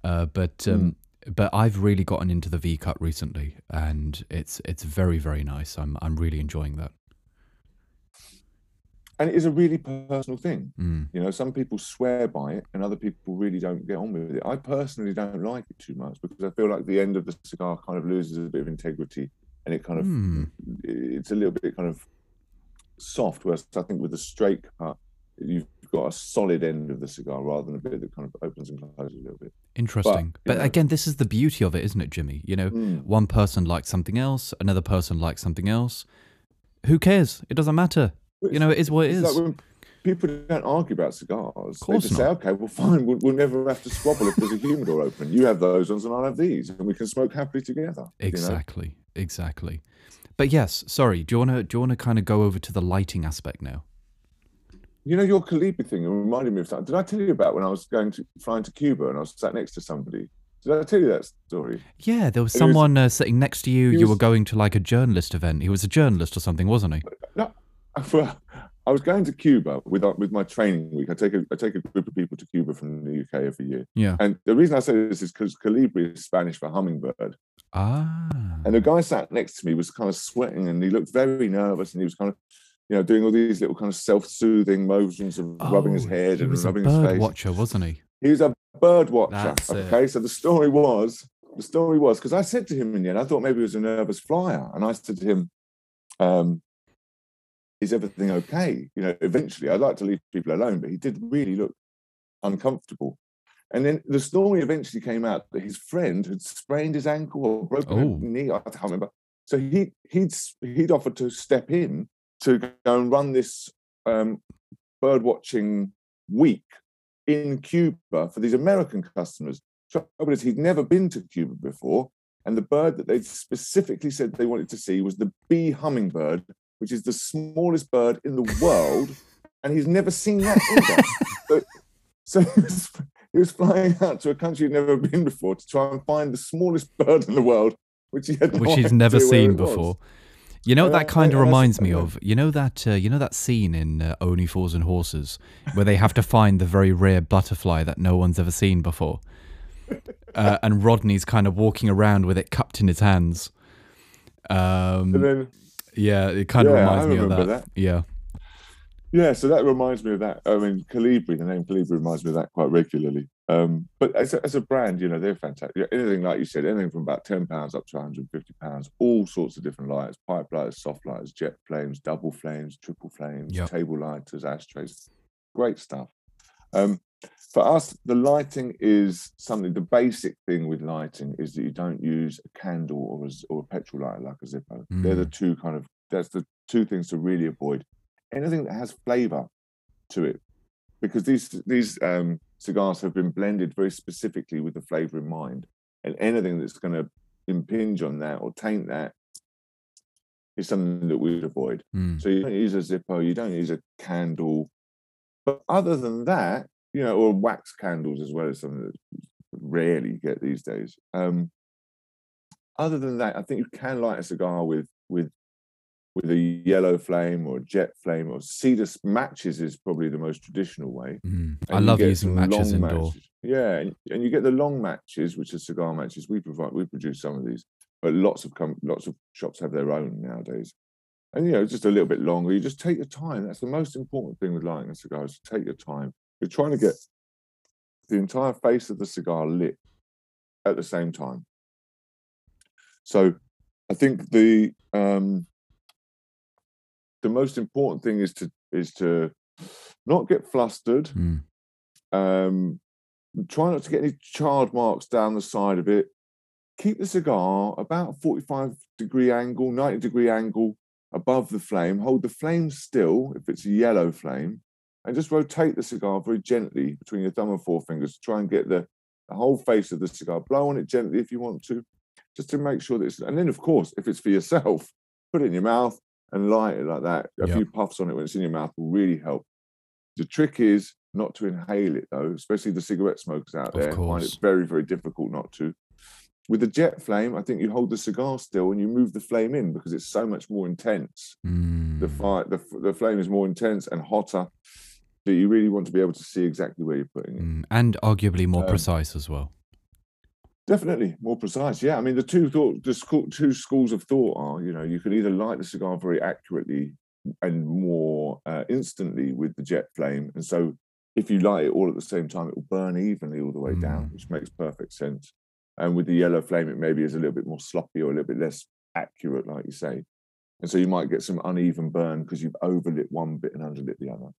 Uh, but um, but I've really gotten into the V cut recently, and it's it's very very nice. I'm I'm really enjoying that. and it is a really personal thing. Mm. You know, some people swear by it, and other people really don't get on with it. I personally don't like it too much because I feel like the end of the cigar kind of loses a bit of integrity, and it kind of Hmm. it's a little bit kind of soft. Whereas I think with the straight cut, you've got a solid end of the cigar rather than a bit that kind of opens and closes a little bit. Interesting. But, know- again, this is the beauty of it, isn't it, Jimmy? You know, Mm. one person likes something else, another person likes something else. Who cares? It doesn't matter. You know, it is what It's like people don't argue about cigars. course they just say, not. okay, well, fine, we'll, we'll never have to squabble if there's a humidor open. You have those ones and I'll have these, and we can smoke happily together. you know? Exactly, exactly. But yes, sorry. Do you want to do you want to kind of go over to the lighting aspect now? You know, your Colibri thing reminded me of something. Did I tell you about when I was going to flying to Cuba and I was sat next to somebody? Did I tell you that story? Yeah, there was It was- someone uh, sitting next to you. You were going to like a journalist event. He was a journalist or something, wasn't he? No, well, I was going to Cuba with uh, with my training week. I take a I take a group of people to Cuba from the UK every year, Yeah. and the reason I say this is because Colibri is Spanish for hummingbird. Ah. And the guy sat next to me was kind of sweating, and he looked very nervous, and he was kind of, you know, doing all these little kind of self-soothing motions of rubbing his Oh, head he and rubbing his bird face. watcher, wasn't he? He was a bird watcher. That's it. okay, so the story was the story was because I said to him in the end, I thought maybe he was a nervous flyer, and I said to him, um, "Is everything okay?" You know, eventually, I'd like to leave people alone, but he did really look uncomfortable. And then the story eventually came out that his friend had sprained his ankle or broken Oh. a knee. I can't remember. So he he'd he'd offered to step in to go and run this um, bird watching week in Cuba for these American customers. Trouble is, he'd never been to Cuba before, and the bird that they specifically said they wanted to see was the bee hummingbird, which is the smallest bird in the world, and he's never seen that either. so, so he was, flying out to a country he'd never been before to try and find the smallest bird in the world, which he had no Which he's never seen before. was. You know what that kind of reminds me of. You know that uh, you know that scene in uh, Only Fools and Horses where they have to find the very rare butterfly that no one's ever seen before, uh, and Rodney's kind of walking around with it cupped in his hands. Um, then yeah, it kind of Yeah, I reminds me of that. that. Yeah, Yeah, so that reminds me of that. I mean, Colibri, the name Colibri reminds me of that quite regularly. Um, but as a, as a brand, you know, they're fantastic. Anything like you said, anything from about ten pounds up to 150 pounds, all sorts of different lighters, pipe lighters, soft lighters, jet flames, double flames, triple flames, Yep. table lighters, ashtrays. Great stuff. Um, for us, the lighting is something. The basic thing with lighting is that you don't use a candle or a, or a petrol lighter like a Zippo. They're the two kind of. That's the two things to really avoid. Anything that has flavour to it, because these these um, cigars have been blended very specifically with the flavour in mind, and anything that's going to impinge on that or taint that is something that we'd avoid. Mm. So you don't use a Zippo, you don't use a candle. But other than that, you know, or wax candles as well as something that you rarely get these days. Um, other than that, I think you can light a cigar with with with a yellow flame or a jet flame or cedar matches is probably the most traditional way. Mm. I love using matches indoor. matches. Yeah, and, and you get the long matches, which are cigar matches. We provide, we produce some of these, but lots of com- lots of shops have their own nowadays. And you know, just a little bit longer. You just take your time. That's the most important thing with lighting a cigar is to take your time. You're trying to get the entire face of the cigar lit at the same time. So, I think the um, the most important thing is to is to not get flustered Mm. um, try not to get any charred marks down the side of it. Keep the cigar about a 45 degree angle, 90 degree angle above the flame. Hold the flame still if it's a yellow flame, and just rotate the cigar very gently between your thumb and forefingers to try and get the, the whole face of the cigar. Blow on it gently if you want to, just to make sure that it's. And then, of course, if it's for yourself, put it in your mouth and light it like that. A Yep. few puffs on it when it's in your mouth will really help. The trick is not to inhale it though, especially the cigarette smokers out there find it very, very difficult not to. With the jet flame, I think you hold the cigar still and you move the flame in because it's so much more intense. The Mm. fire, the, the flame is more intense and hotter that you really want to be able to see exactly where you're putting it. Mm. And arguably more Um, precise as well. Definitely more precise. Yeah, I mean the two thought the school, two schools of thought are you know you can either light the cigar very accurately and more uh, instantly with the jet flame, and so if you light it all at the same time, it will burn evenly all the way down, Mm. which makes perfect sense. And with the yellow flame, it maybe is a little bit more sloppy or a little bit less accurate, like you say. And so you might get some uneven burn because you've overlit one bit and underlit the other.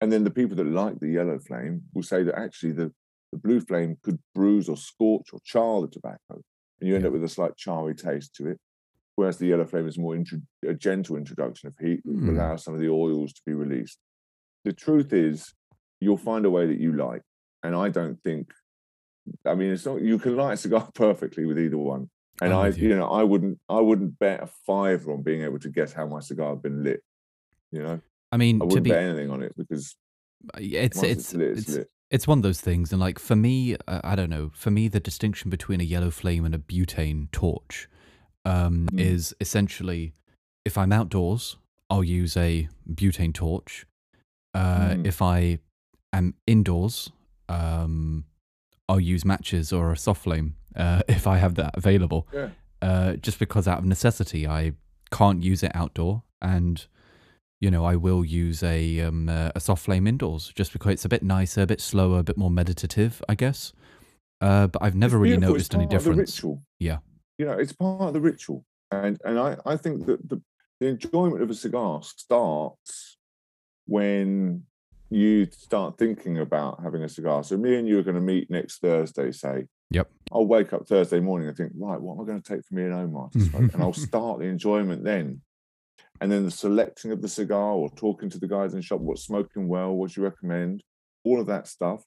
And then the people that like the yellow flame will say that actually the the blue flame could bruise or scorch or char the tobacco, and you end Yeah. up with a slight charry taste to it. Whereas the yellow flame is more intro- a gentle introduction of heat that hmm. allows some of the oils to be released. The truth is, you'll find a way that you like, and I don't think. I mean, it's not you can light a cigar perfectly with either one, and I'm I, you. you know, I wouldn't, I wouldn't bet a fiver on being able to guess how my cigar had been lit. You know, I mean, I to wouldn't be, bet anything on it because uh, it's once it's lit, it's, it's lit. It's one of those things, and like for me, uh, I don't know. For me, the distinction between a yellow flame and a butane torch um, Mm. is essentially if I'm outdoors, I'll use a butane torch. Uh, Mm. If I am indoors, um, I'll use matches or a soft flame uh, if I have that available. Yeah. Uh, just because out of necessity, I can't use it outdoor, and you know I will use a um, uh, a soft flame indoors just because it's a bit nicer, a bit slower, a bit more meditative, I guess. Uh, but I've never really noticed it's any part of the difference. ritual. Yeah. you know, it's part of the ritual, and and I I think that the the enjoyment of a cigar starts when you start thinking about having a cigar. So me and you are going to meet next Thursday, say. Yep. I'll wake up Thursday morning and think, right, what am I going to take for me and Omar to smoke? and I'll start the enjoyment then. And then the selecting of the cigar or talking to the guys in the shop, what's smoking well, what do you recommend, all of that stuff.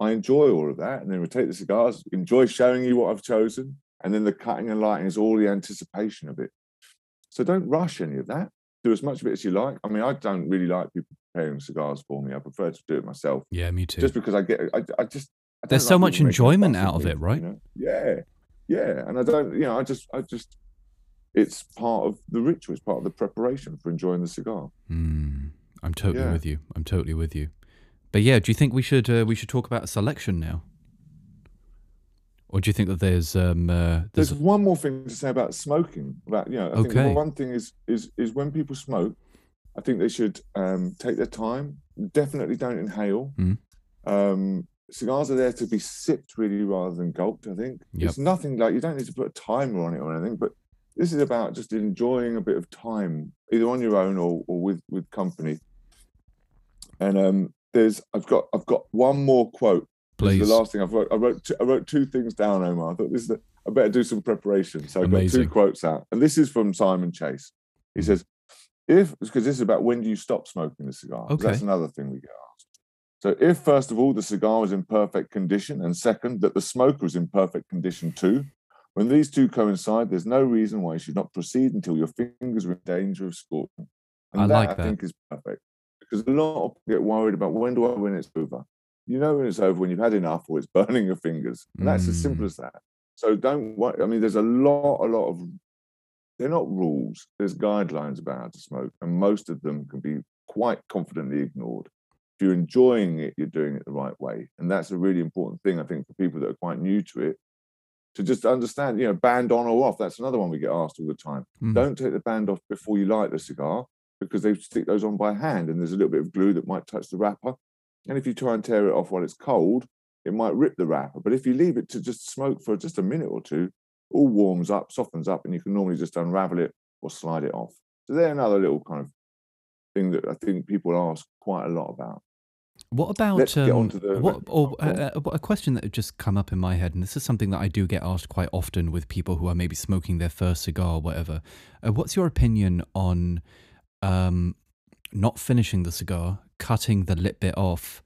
I enjoy all of that. And then we take the cigars, enjoy showing you what I've chosen. And then the cutting and lighting is all the anticipation of it. So don't rush any of that. Do as much of it as you like. I mean, I don't really like people preparing cigars for me. I prefer to do it myself Yeah, me too. just because I get, I, I just, I There's so much people making a enjoyment out of it, right? You know? Yeah, yeah. And I don't, you know, I just, I just, it's part of the ritual. It's part of the preparation for enjoying the cigar. Mm, I'm totally Yeah. with you. I'm totally with you. But yeah, do you think we should uh, we should talk about a selection now, or do you think that there's um uh, There's there's one more thing to say about smoking. About you know, I think Okay. one thing is is is when people smoke, I think they should um, take their time. Definitely don't inhale. Mm. Um, cigars are there to be sipped really rather than gulped. I think Yep. it's nothing like you don't need to put a timer on it or anything, but this is about just enjoying a bit of time, either on your own or, or with with company. And um, there's I've got I've got one more quote. Please. the last thing I've wrote. I wrote two, I wrote two things down, Omar. I thought this is the, I better do some preparation. So I got Amazing. two quotes out, and this is from Simon Chase. He Mhm. says, "If because this is about when do you stop smoking the cigar? 'Cause That's another thing we get asked. So if first of all the cigar is in perfect condition, and second that the smoker is in perfect condition too, when these two coincide, there's no reason why you should not proceed until your fingers are in danger of scorching. And I that, like I think is perfect because a lot of people get worried about when do I when it's over. You know when it's over when you've had enough or it's burning your fingers, and that's as simple Mm. as that. So don't worry. I mean, there's a lot, a lot of they're not rules. There's guidelines about how to smoke, and most of them can be quite confidently ignored. If you're enjoying it, you're doing it the right way, and that's a really important thing. I think for people that are quite new to it, to just understand, you know, band on or off. That's another one we get asked all the time. Mm. Don't take the band off before you light the cigar because they stick those on by hand, and there's a little bit of glue that might touch the wrapper. And if you try and tear it off while it's cold, it might rip the wrapper. But if you leave it to just smoke for just a minute or two, all warms up, softens up, and you can normally just unravel it or slide it off. So they're another little kind of thing that I think people ask quite a lot about. What about Let's get um, to the- what or uh, uh, a question that had just come up in my head, and this is something that I do get asked quite often with people who are maybe smoking their first cigar or whatever. Uh, what's your opinion on um, not finishing the cigar, cutting the lip bit off,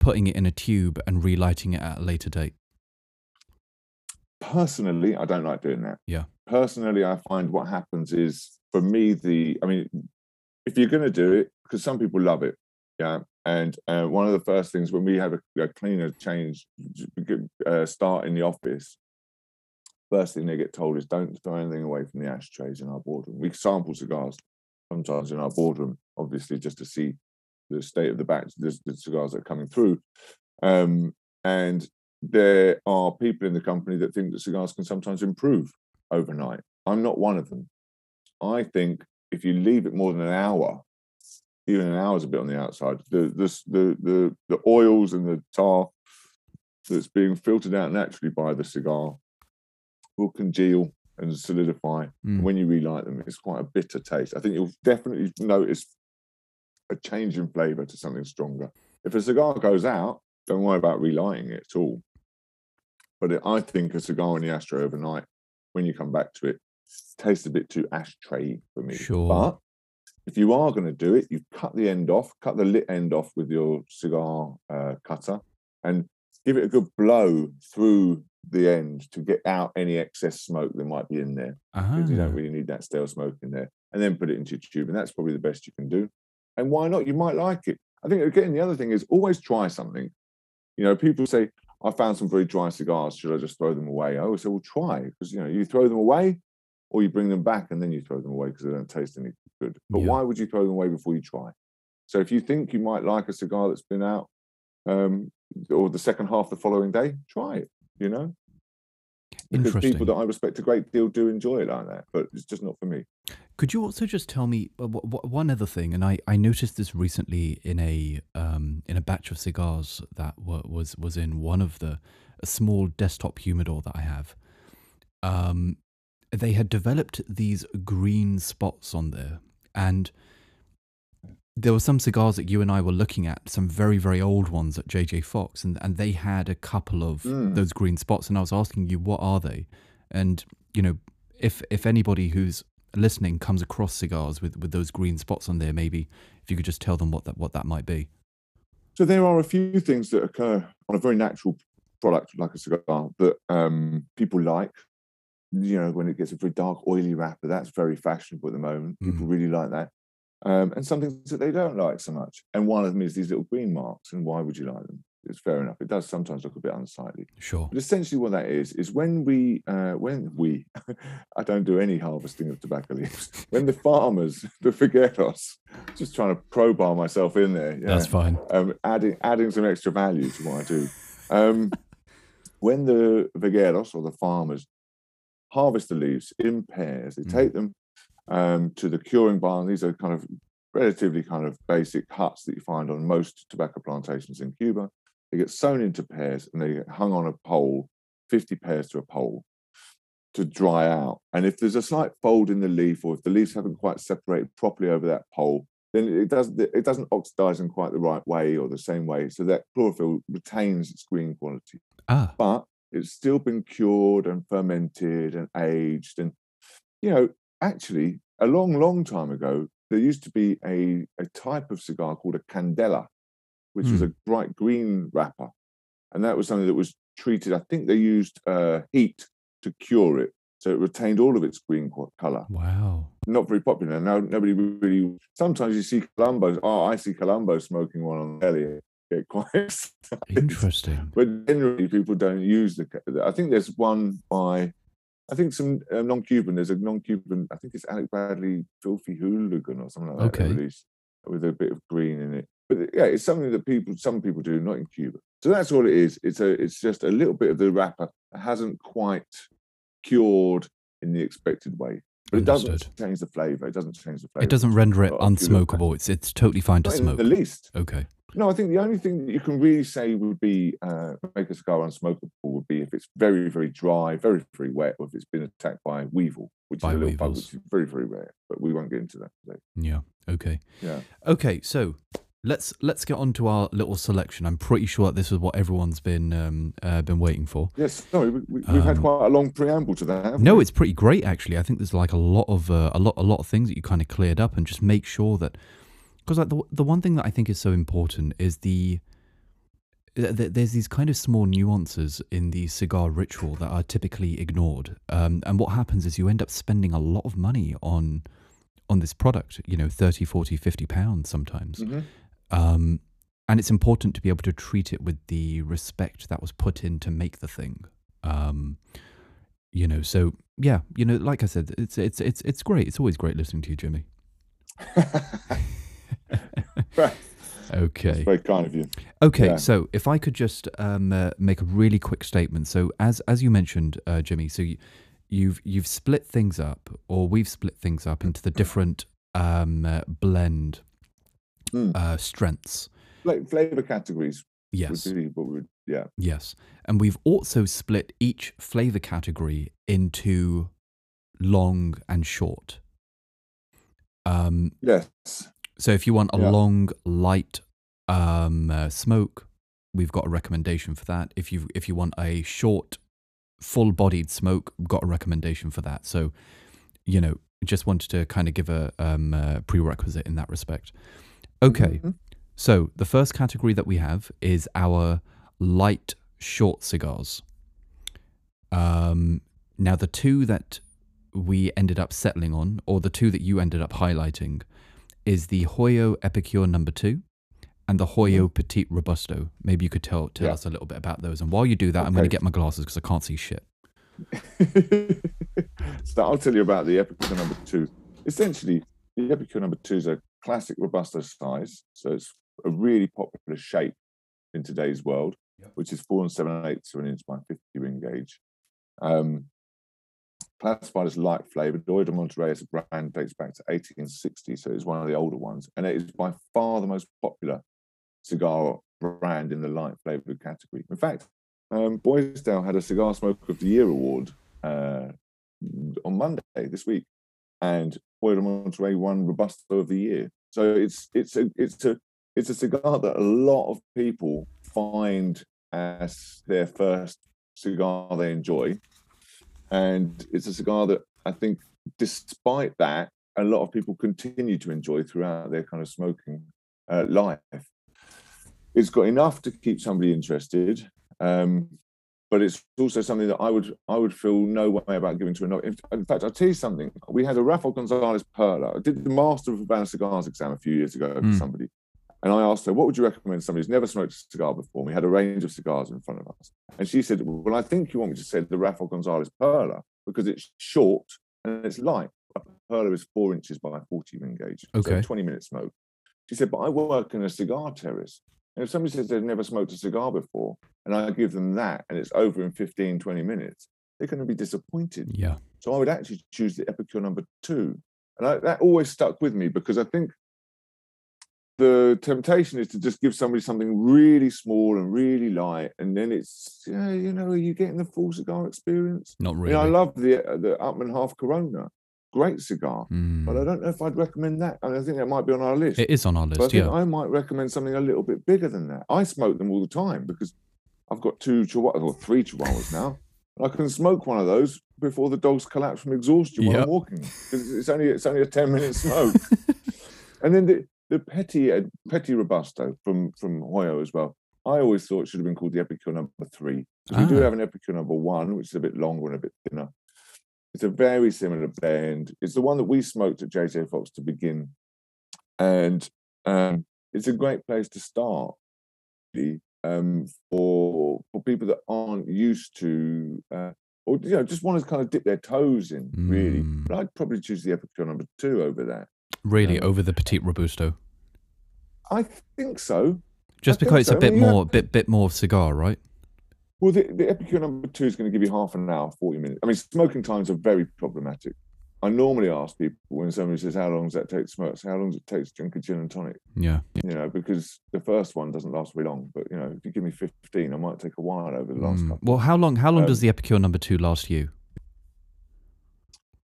putting it in a tube, and relighting it at a later date? Personally, I don't like doing that. Yeah. Personally, I find what happens is for me, the I mean, if you're going to do it, because some people love it, yeah. And uh, one of the first things when we have a, a cleaner change uh, start in the office, first thing they get told is don't throw anything away from the ashtrays in our boardroom. We sample cigars sometimes in our boardroom, obviously, just to see the state of the batch, the, the cigars that are coming through. Um, and there are people in the company that think that cigars can sometimes improve overnight. I'm not one of them. I think if you leave it more than an hour, even an hour's a bit on the outside, the the the the, the oils and the tar that's being filtered out naturally by the cigar will congeal and solidify. Mm. When you relight them, it's quite a bitter taste. I think you'll definitely notice a change in flavour to something stronger. If a cigar goes out, don't worry about relighting it at all. But it, I think a cigar in the ashtray overnight, when you come back to it, tastes a bit too ashtray for me. Sure. But if you are going to do it, you cut the end off, cut the lit end off with your cigar uh, cutter, and give it a good blow through the end to get out any excess smoke that might be in there because you Ah, don't really need that stale smoke in there. And then put it into your tube, and that's probably the best you can do. And why not? You might like it. I think again, the other thing is always try something. You know, people say, "I found some very dry cigars. Should I just throw them away?" I always say, "Well, try," because you know, you throw them away, or you bring them back and then you throw them away because they don't taste any good. But Yeah. why would you throw them away before you try? So if you think you might like a cigar that's been out, um, or the second half the following day, try it. You know, because people that I respect a great deal do enjoy it like that, but it's just not for me. Could you also just tell me uh, wh- wh- one other thing? And I, I noticed this recently in a um, in a batch of cigars that wa- was was in one of the a small desktop humidor that I have. Um, they had developed these green spots on there, and there were some cigars that you and I were looking at, some very very old ones at JJ Fox, and and they had a couple of Mm. those green spots, and I was asking you what are they, and you know if if anybody who's listening comes across cigars with, with those green spots on there, maybe if you could just tell them what that what that might be. So there are a few things that occur on a very natural product like a cigar that um, people like. You know, when it gets a very dark, oily wrapper, that's very fashionable at the moment. People really like that. Um, and some things that they don't like so much. And one of them is these little green marks. And why would you like them? It's fair enough. It does sometimes look a bit unsightly. Sure. But essentially, what that is is when we, uh, when we, I don't do any harvesting of tobacco leaves. When the farmers, the vegueros, just trying to crowbar myself in there. Yeah That's fine. um, adding adding some extra value to what I do. Um, when the vegueros or the farmers harvest the leaves in pairs, they Mm. take them um, to the curing barn. These are kind of relatively kind of basic huts that you find on most tobacco plantations in Cuba. They get sewn into pairs and they get hung on a pole, 50 pairs to a pole to dry out. And if there's a slight fold in the leaf, or if the leaves haven't quite separated properly over that pole, then it doesn't it doesn't oxidize in quite the right way or the same way, so that chlorophyll retains its green quality. Ah, But it's still been cured and fermented and aged. And you know, actually, a long, long time ago, there used to be a, a type of cigar called a candela, which was Hmm. a bright green wrapper. And that was something that was treated, I think they used uh, heat to cure it. So it retained all of its green color. wow. Not very popular. Now, nobody really. Sometimes you see Columbo. Oh, I see Columbo smoking one on the telly. Get quite. Interesting. But generally, people don't use the. I think there's one by. I think some uh, non-Cuban. There's a non-Cuban. I think it's Alec Bradley, Filthy Hooligan, or something like that. Okay. with a bit of green in it. But yeah, it's something that people, some people do, not in Cuba. So that's all it is. It's a. It's just a little bit of the wrapper that hasn't quite cured in the expected way. But it doesn't change the flavor. It doesn't change the flavor. It doesn't render it unsmokable. It's it's totally fine to Not in smoke. the least. Okay. No, I think the only thing that you can really say would be uh, make a cigar unsmokable would be if it's very, very dry, very, very wet, or if it's been attacked by a weevil, which By is a little bug, which is very, very rare. But we won't get into that today. Yeah. Okay. Yeah. Okay. So let's let's get on to our little selection. I'm pretty sure that this is what everyone's been um uh, been waiting for. Yes. Sorry, we, we, we've had Um, quite a long preamble to that. No, we? it's pretty great actually. I think there's like a lot of uh, a lot a lot of things that you kind of cleared up and just make sure that because like the the one thing that I think is so important is the th- th- there's these kind of small nuances in the cigar ritual that are typically ignored. Um, and what happens is you end up spending a lot of money on on this product, you know, 30, 40, 50 pounds sometimes. Mhm. Um, and it's important to be able to treat it with the respect that was put in to make the thing. Um, you know, so yeah, you know, like I said, it's it's it's it's great. It's always great listening to you, Jimmy. That's Okay. very kind of you. Okay, Yeah. so if I could just um, uh, make a really quick statement. So as as you mentioned, uh, Jimmy, so you, you've you've split things up, or we've split things up into the different um, uh, blend Mm. uh, strengths. Like flavor categories Yes, would be would yeah. yes, and we've also split each flavor category into long and short. Um, Yes. So if you want a Yeah. long, light um, uh, smoke, we've got a recommendation for that. If you if you want a short, full-bodied smoke, we've got a recommendation for that. So, you know, just wanted to kind of give a, um, a prerequisite in that respect. Okay, Mhm. so the first category that we have is our light, short cigars. Um, now, the two that we ended up settling on, or the two that you ended up highlighting, is the Hoyo Epicure number two and the Hoyo Petit Robusto. Maybe you could tell tell Yeah. us a little bit about those. And while you do that, I'm going to get my glasses because I can't see shit. so I'll tell you about the Epicure number two. Essentially, the Epicure number two is a classic Robusto size. So it's a really popular shape in today's world, which is four and seven eighths of an inch by 50 ring gauge. Um, classified as light flavored, Hoyo de Monterrey as a brand dates back to 1860, so it's one of the older ones, and it is by far the most popular cigar brand in the light flavored category. In fact, um, Boisdale had a Cigar Smoker of the Year award uh, on Monday this week, and Hoyo de Monterrey won Robusto of the Year. So it's it's a it's a it's a cigar that a lot of people find as their first cigar they enjoy, and it's a cigar that I think, despite that, a lot of people continue to enjoy throughout their kind of smoking uh, life. It's got enough to keep somebody interested, um, but it's also something that I would I would feel no way about giving to another. In, in fact, I'll tell you something. We had a Rafael Gonzalez Perla. I did the Master of Havana Cigars exam a few years ago for Mm. somebody, and I asked her, "What would you recommend somebody who's never smoked a cigar before?" We had a range of cigars in front of us, and she said, "Well, I think you want me to say the Rafael Gonzalez Perla because it's short and it's light. A Perla is four inches by forty ring gauge, Okay. so twenty minute smoke." She said, "But I work in a cigar terrace." And if somebody says they've never smoked a cigar before, and I give them that, and it's over in 15, 20 minutes, they're going to be disappointed. Yeah. So I would actually choose the Epicure number two. And I, that always stuck with me because I think the temptation is to just give somebody something really small and really light, and then it's yeah, you know, are you getting the full cigar experience? Not I mean, really. I love the uh, the Upman Half Corona, great cigar, Mm. but I don't know if I'd recommend that. I, mean, I think that might be on our list. It is on our But I list, think yeah. I might recommend something a little bit bigger than that. I smoke them all the time because I've got two chihuahuas or three chihuahuas now. I can smoke one of those before the dogs collapse from exhaustion while Yep. I'm walking. It's only it's only a ten minute smoke. and then the the petty uh, petty robusto from from Hoyo as well. I always thought it should have been called the Epicure number three. 'Cause we do Ah. have an Epicure number one, which is a bit longer and a bit thinner. It's a very similar blend. It's the one that we smoked at JJ Fox to begin, and um, it's a great place to start really, um, for for people that aren't used to, uh, or you know, just want to kind of dip their toes in. Really, Mm. but I'd probably choose the Epicure number two over that. Really, Um, over the Petite Robusto. I think so. Just think because it's so. a I bit mean, you have more, bit bit more cigar, right? Well, the, the Epicure number two is going to give you half an hour, 40 minutes. I mean, smoking times are very problematic. I normally ask people when somebody says, How long does that take to smoke? I say, How long does it take to drink a gin and tonic? Yeah. You know, because the first one doesn't last very long. But, you know, if you give me 15, I might take a while over the last Mm. couple. Well, how long? How long Um, does the Epicure number two last you?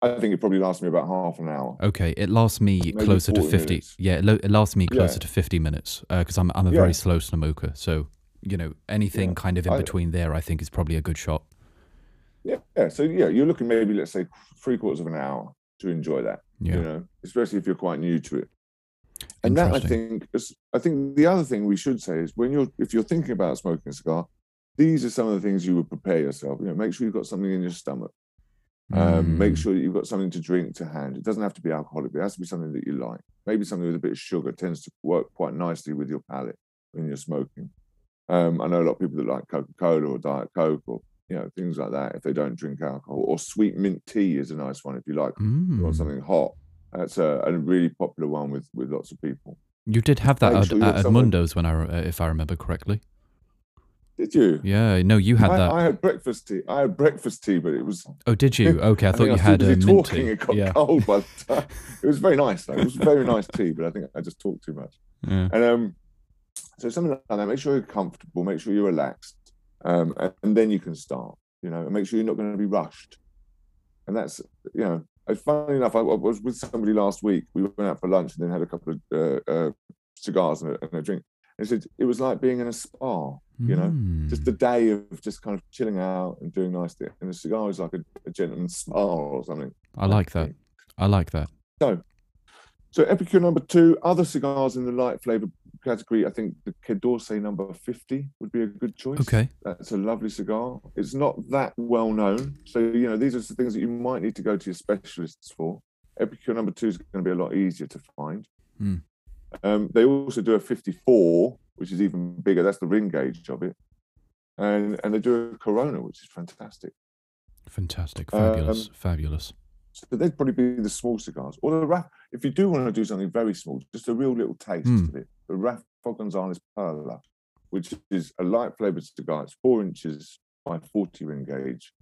I think it probably lasts me about half an hour. Okay, it lasts me Maybe closer to fifty. minutes. Yeah, it, lo- it lasts me closer Yeah. to fifty minutes uh, because I'm I'm a Yeah. very slow smoker. So you know anything Yeah. kind of in I- between there, I think is probably a good shot. Yeah. Yeah. So, yeah, you're looking maybe, let's say, three quarters of an hour to enjoy that. Yeah. you know, especially if you're quite new to it. And that I think is, I think the other thing we should say is when you're if you're thinking about smoking a cigar, these are some of the things you would prepare yourself. You know, make sure you've got something in your stomach. Um, make Mm. sure that you've got something to drink to hand. It doesn't have to be alcoholic, but it has to be something that you like. Maybe something with a bit of sugar tends to work quite nicely with your palate when you're smoking. Um, I know a lot of people that like Coca Cola or Diet Coke or you know things like that if they don't drink alcohol. Or sweet mint tea is a nice one if you like you want Mm. something hot. That's a, a really popular one with with lots of people. You did have that Make at, sure at someone- Edmundo's when I, uh, if I remember correctly. Did you? Yeah, no, you had I, that. I had breakfast tea. I had breakfast tea, but it was. oh, did you? Okay, I I thought think you I had a busy mint tea. It got Yeah, cold by the time. It was very nice though. It was very nice tea, but I think I just talked too much. yeah. And um, so something like that. Make sure you're comfortable. Make sure you're relaxed, um, and, and then you can start. You know, and make sure you're not going to be rushed. And that's you know, funny enough. I, I was with somebody last week. We went out for lunch and then had a couple of uh, uh, cigars and a, and a drink. And he said it was like being in a spa. You know, just Mm. a day of just kind of chilling out and doing nice things. And a cigar is like a, a gentleman's spa or something. I like that. I like that. So, so Epicure number two, other cigars in the light flavor category. I think the Quai d'Orsay number 50 would be a good choice. Okay. That's a lovely cigar. It's not that well known. So, you know, these are the things that you might need to go to your specialists for. Epicure number two is going to be a lot easier to find. Hmm. Um, they also do a 54, which is even bigger. That's the ring gauge of it. And, and they do a Corona, which is fantastic. Fantastic. Um, Fabulous. Fabulous. So they'd probably be the small cigars. Or the Raf, if you do want to do something very small, just a real little taste Hmm. of it, the Rafa Gonzalez Perla, which is a light flavored cigar. It's four inches by 40 ring gauge.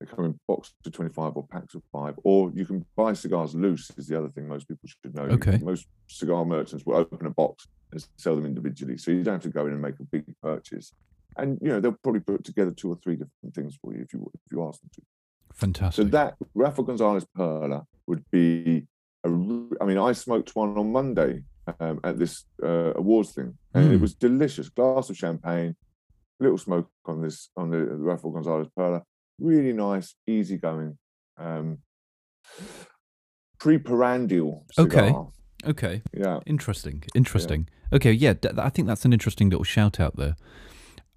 They come in boxes of 25 or packs of five. Or you can buy cigars loose, is the other thing most people should know. Okay. Most cigar merchants will open a box and sell them individually. So you don't have to go in and make a big purchase. And you know, they'll probably put together two or three different things for you if you if you ask them to. Fantastic. So that Rafa Gonzalez Perla would be. a, I mean, I smoked one on Monday um, at this uh, awards thing, and it Mm. was delicious. Glass of champagne, little smoke on this on the Rafa Gonzalez Perla. Really nice, easygoing, um, pre-perandial Okay. cigar. okay. Yeah, Interesting. Interesting. Okay. Yeah. d- I think that's an interesting little shout out there.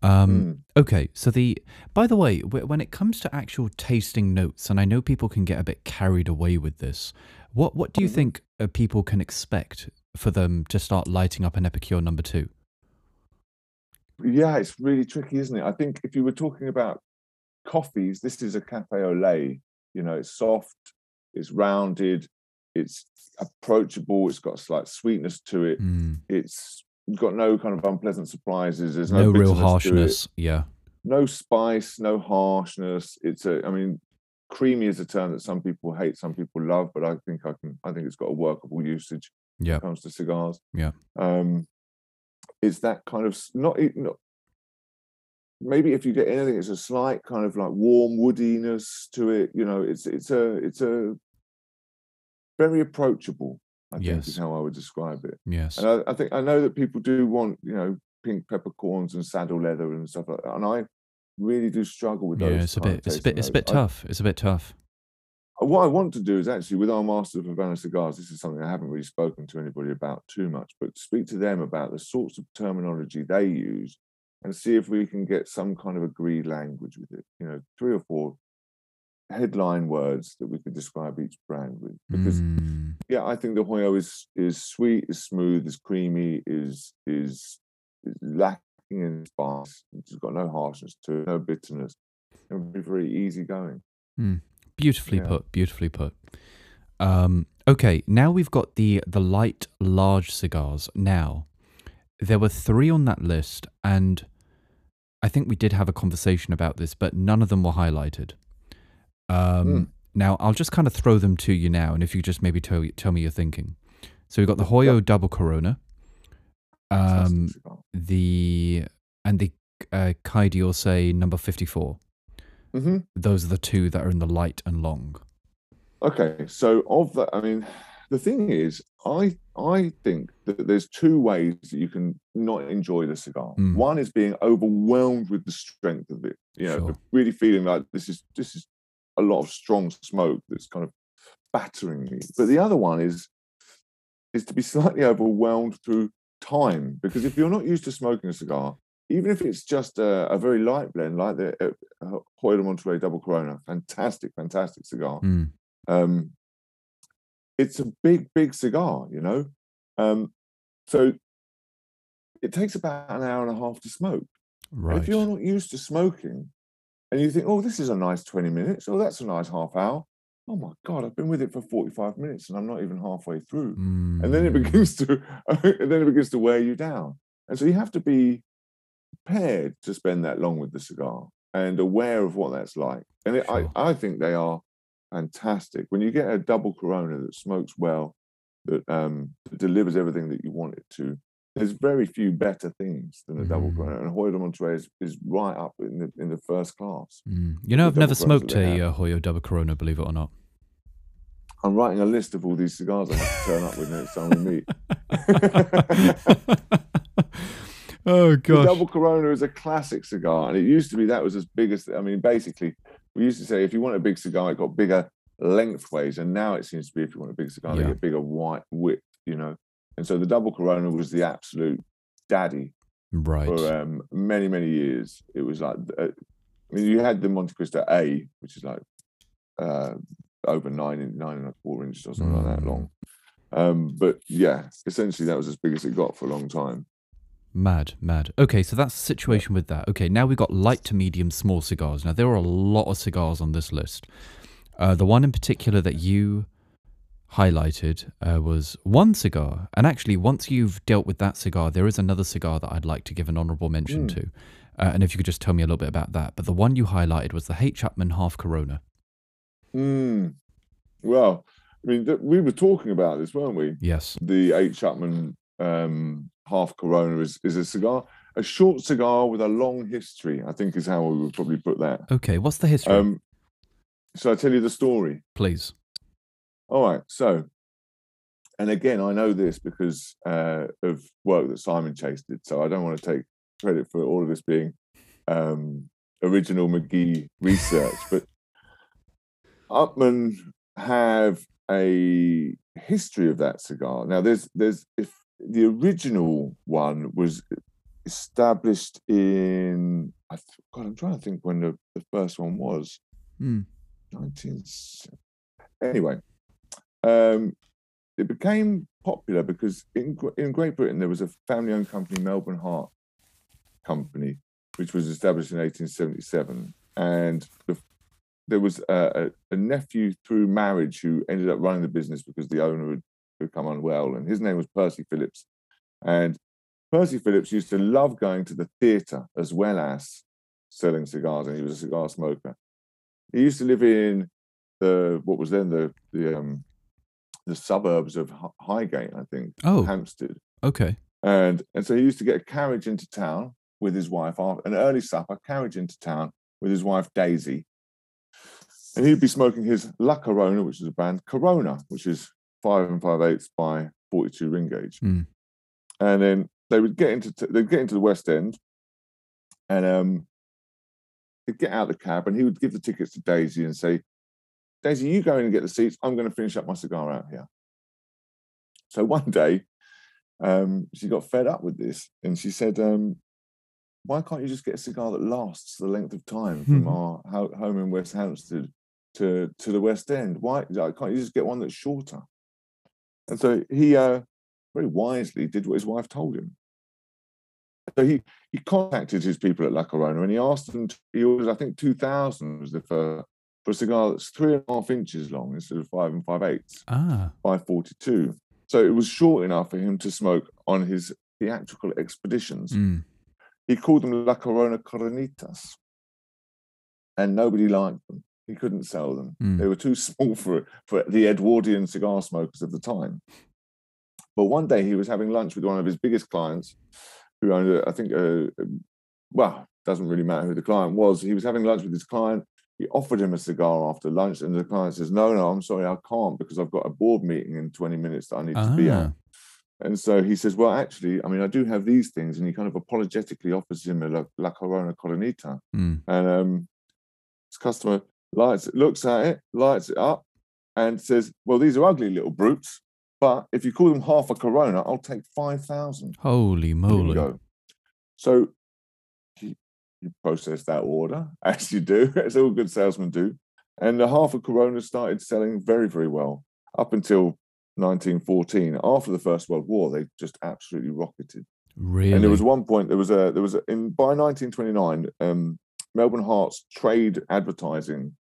Um, Mm. Okay, so the by the way, wh- when it comes to actual tasting notes, and I know people can get a bit carried away with this, what what do you Mhm. think uh, people can expect for them to start lighting up an Epicure number two? yeah. It's really tricky, isn't it? I think if you were talking about coffees, this is a cafe au lait. You know, it's soft, it's rounded, it's approachable, it's got a slight sweetness to it. Mm, It's got no kind of unpleasant surprises. There's no no, real bitterness to it, harshness. Yeah. no spice, no harshness. It's a, I mean, creamy is a term that some people hate, some people love, but I think I can, I think it's got a workable usage. Yeah. when it comes to cigars. Yeah. Um, it's that kind of not, not maybe if you get anything, it's a slight kind of like warm woodiness to it. You know, it's it's a it's a very approachable. I think Yes. is how I would describe it. Yes. And I, I think I know that people do want, you know, pink peppercorns and saddle leather and stuff like that. And I really do struggle with Yeah, those. it's a bit it's a bit it's a bit I- tough. It's a bit tough. Uh, what I want to do is actually with our Master of Havana cigars, this is something I haven't really spoken to anybody about too much, but speak to them about the sorts of terminology they use and see if we can get some kind of agreed language with it. You know, three or four headline words that we could describe each brand with. Because Mm, yeah, I think the Hoyo is is sweet, is smooth, is creamy, is is, is lacking in spice. It's got no harshness to it, no bitterness. And be very easy easygoing. beautifully Yeah. put. Beautifully put. Um, okay, now we've got the the light large cigars. Now, there were three on that list, and I think we did have a conversation about this, but none of them were highlighted. Um, Mm. Now, I'll just kind of throw them to you now, and if you just maybe tell tell me your thinking. So we've got the Hoyo Double Corona, um, the and the uh, Quai d'Orsay number fifty four. Mhm. Those are the two that are in the light and long. Okay, so of that, I mean, the thing is, I I think that there's two ways that you can not enjoy the cigar. Mm. One is being overwhelmed with the strength of it, you know, Sure. really feeling like this is this is a lot of strong smoke that's kind of battering me. But the other one is is to be slightly overwhelmed through time, because if you're not used to smoking a cigar, even if it's just a, a very light blend like the uh, uh, Monterrey Double Corona, fantastic, fantastic cigar Mm, um, it's a big, big cigar, you know. Um, so it takes about an hour and a half to smoke. Right. If you're not used to smoking, and you think, "Oh, this is a nice twenty minutes," "Oh, that's a nice half hour," "Oh my god, I've been with it for forty-five minutes and I'm not even halfway through," and then it Mm, begins to, and then it begins to wear you down. And so you have to be prepared to spend that long with the cigar and aware of what that's like. And it, Sure. I, I think they are fantastic. When you get a double Corona that smokes well, that, um, that delivers everything that you want it to, there's very few better things than a double Mm. Corona. And Hoyo de Monterrey is, is right up in the in the first class. Mm. You know, I've never smoked a uh, Hoyo Double Corona, believe it or not. I'm writing a list of all these cigars I have to turn up with next time we meet. oh The gosh. double Corona is a classic cigar, and it used to be that was as big as I mean, basically, we used to say if you want a big cigar, it got bigger lengthways, and now it seems to be if you want a big cigar, Yeah. they get bigger wide width, you know. And so the double Corona was the absolute daddy Right. for um, many many years. It was like, uh, I mean, you had the Montecristo A, which is like uh, over nine nine and a quarter inches or something like that Mm. long. Um, but yeah, essentially that was as big as it got for a long time. Mad, mad. Okay, so that's the situation with that. Okay, now we've got light to medium small cigars. Now, there are a lot of cigars on this list. Uh, the one in particular that you highlighted uh, was one cigar. And actually, once you've dealt with that cigar, there is another cigar that I'd like to give an honorable mention Mm. to. Uh, and if you could just tell me a little bit about that. But the one you highlighted was the H. Upman Half Corona. Mm. Well, I mean, th- we were talking about this, weren't we? Yes. The H. Upman um, half Corona is, is a cigar, a short cigar with a long history. I think is how we would probably put that. Okay, what's the history? Um, so I tell you the story. Please. All right. So, and again, I know this because uh, of work that Simon Chase did. So I don't want to take credit for all of this being um, original McGhee research, but Upman have a history of that cigar. Now, there's there's if the original one was established in I th- God, I'm trying to think when the, the first one was. Hmm. 19 anyway um it became popular because in in Great Britain there was a family owned company Melbourne Hart company which was established in 1877 and the, there was a, a, a nephew through marriage who ended up running the business because the owner had become unwell and his name was Percy Phillips and Percy Phillips used to love going to the theatre as well as selling cigars and he was a cigar smoker he used to live in the what was then the the um the suburbs of Highgate, I think, Oh, Hampstead. okay. And and so he used to get a carriage into town with his wife, af- an early supper carriage into town with his wife Daisy. And he'd be smoking his La Corona, which is a brand, Corona, which is five and five eighths by 42 ring gauge. Mm. And then they would get into t- they'd get into the West End and um he'd get out of the cab and he would give the tickets to Daisy and say, Daisy, you go in and get the seats. I'm going to finish up my cigar out here. So one day, um, she got fed up with this and she said, um, why can't you just get a cigar that lasts the length of time from our ho- home in West Hampstead to, to the West End? Why like, can't you just get one that's shorter? And so he uh, very wisely did what his wife told him. So he he contacted his people at La Corona and he asked them. To, he ordered, I think, two thousand was the for for a cigar that's three and a half inches long instead of five and five eighths Ah, by forty two. So it was short enough for him to smoke on his theatrical expeditions. mm. He called them La Corona Coronitas, and nobody liked them. He couldn't sell them. Mm. They were too small for for the Edwardian cigar smokers of the time. But one day he was having lunch with one of his biggest clients, who owned, a, I think, a, well, doesn't really matter who the client was. He was having lunch with his client. He offered him a cigar after lunch, and the client says, "No, no, I'm sorry, I can't because I've got a board meeting in 20 minutes that I need to be at." Ah. And so he says, Well, actually, I mean, I do have these things. And he kind of apologetically offers him a La, La Corona Colonita. Mm. And um, his customer lights, it, looks at it, lights it up, and says, Well, these are ugly little brutes. But if you call them half a Corona, I'll take 5,000. Holy moly. go. So you, he processed that order, as you do, as all good salesmen do. And the half a Corona started selling very, very well up until 1914. After the First World War, they just absolutely rocketed. Really? And there was one point, there was a, there was a, in by 1929, um, Melbourne Hart's trade advertising,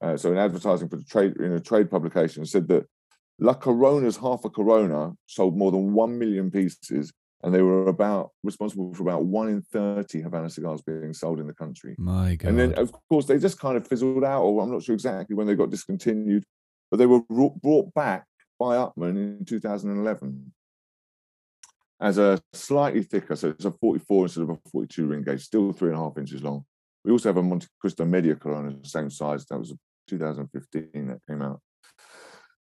uh, so in advertising for the trade in a trade publication, said that La Corona's half a Corona sold more than one million pieces, and they were about responsible for about one in 30 Havana cigars being sold in the country. My God. And then, of course, they just kind of fizzled out, or I'm not sure exactly when they got discontinued, but they were brought back by Upman in 2011 as a slightly thicker, so it's a 44 instead of a 42 ring gauge, still three and a half inches long. We also have a Monte Cristo Media Corona, the same size. That was 2015 that came out,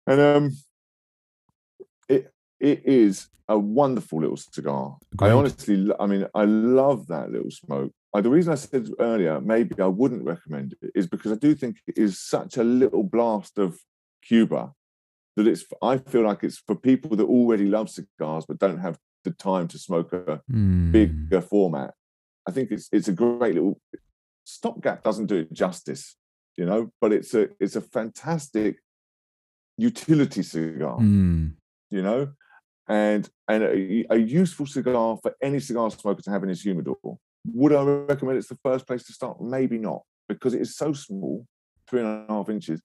and um, it it is a wonderful little cigar. I honestly, I mean, I love that little smoke. Uh, the reason I said earlier maybe I wouldn't recommend it is because I do think it is such a little blast of Cuba that it's. I feel like it's for people that already love cigars but don't have the time to smoke a Mm. bigger format. I think it's it's a great little stopgap. Doesn't do it justice, you know, but it's a it's a fantastic utility cigar Mm. you know, and and a, a useful cigar for any cigar smoker to have in his humidor. Would I recommend it's the first place to start? Maybe not, because it is so small, three and a half inches.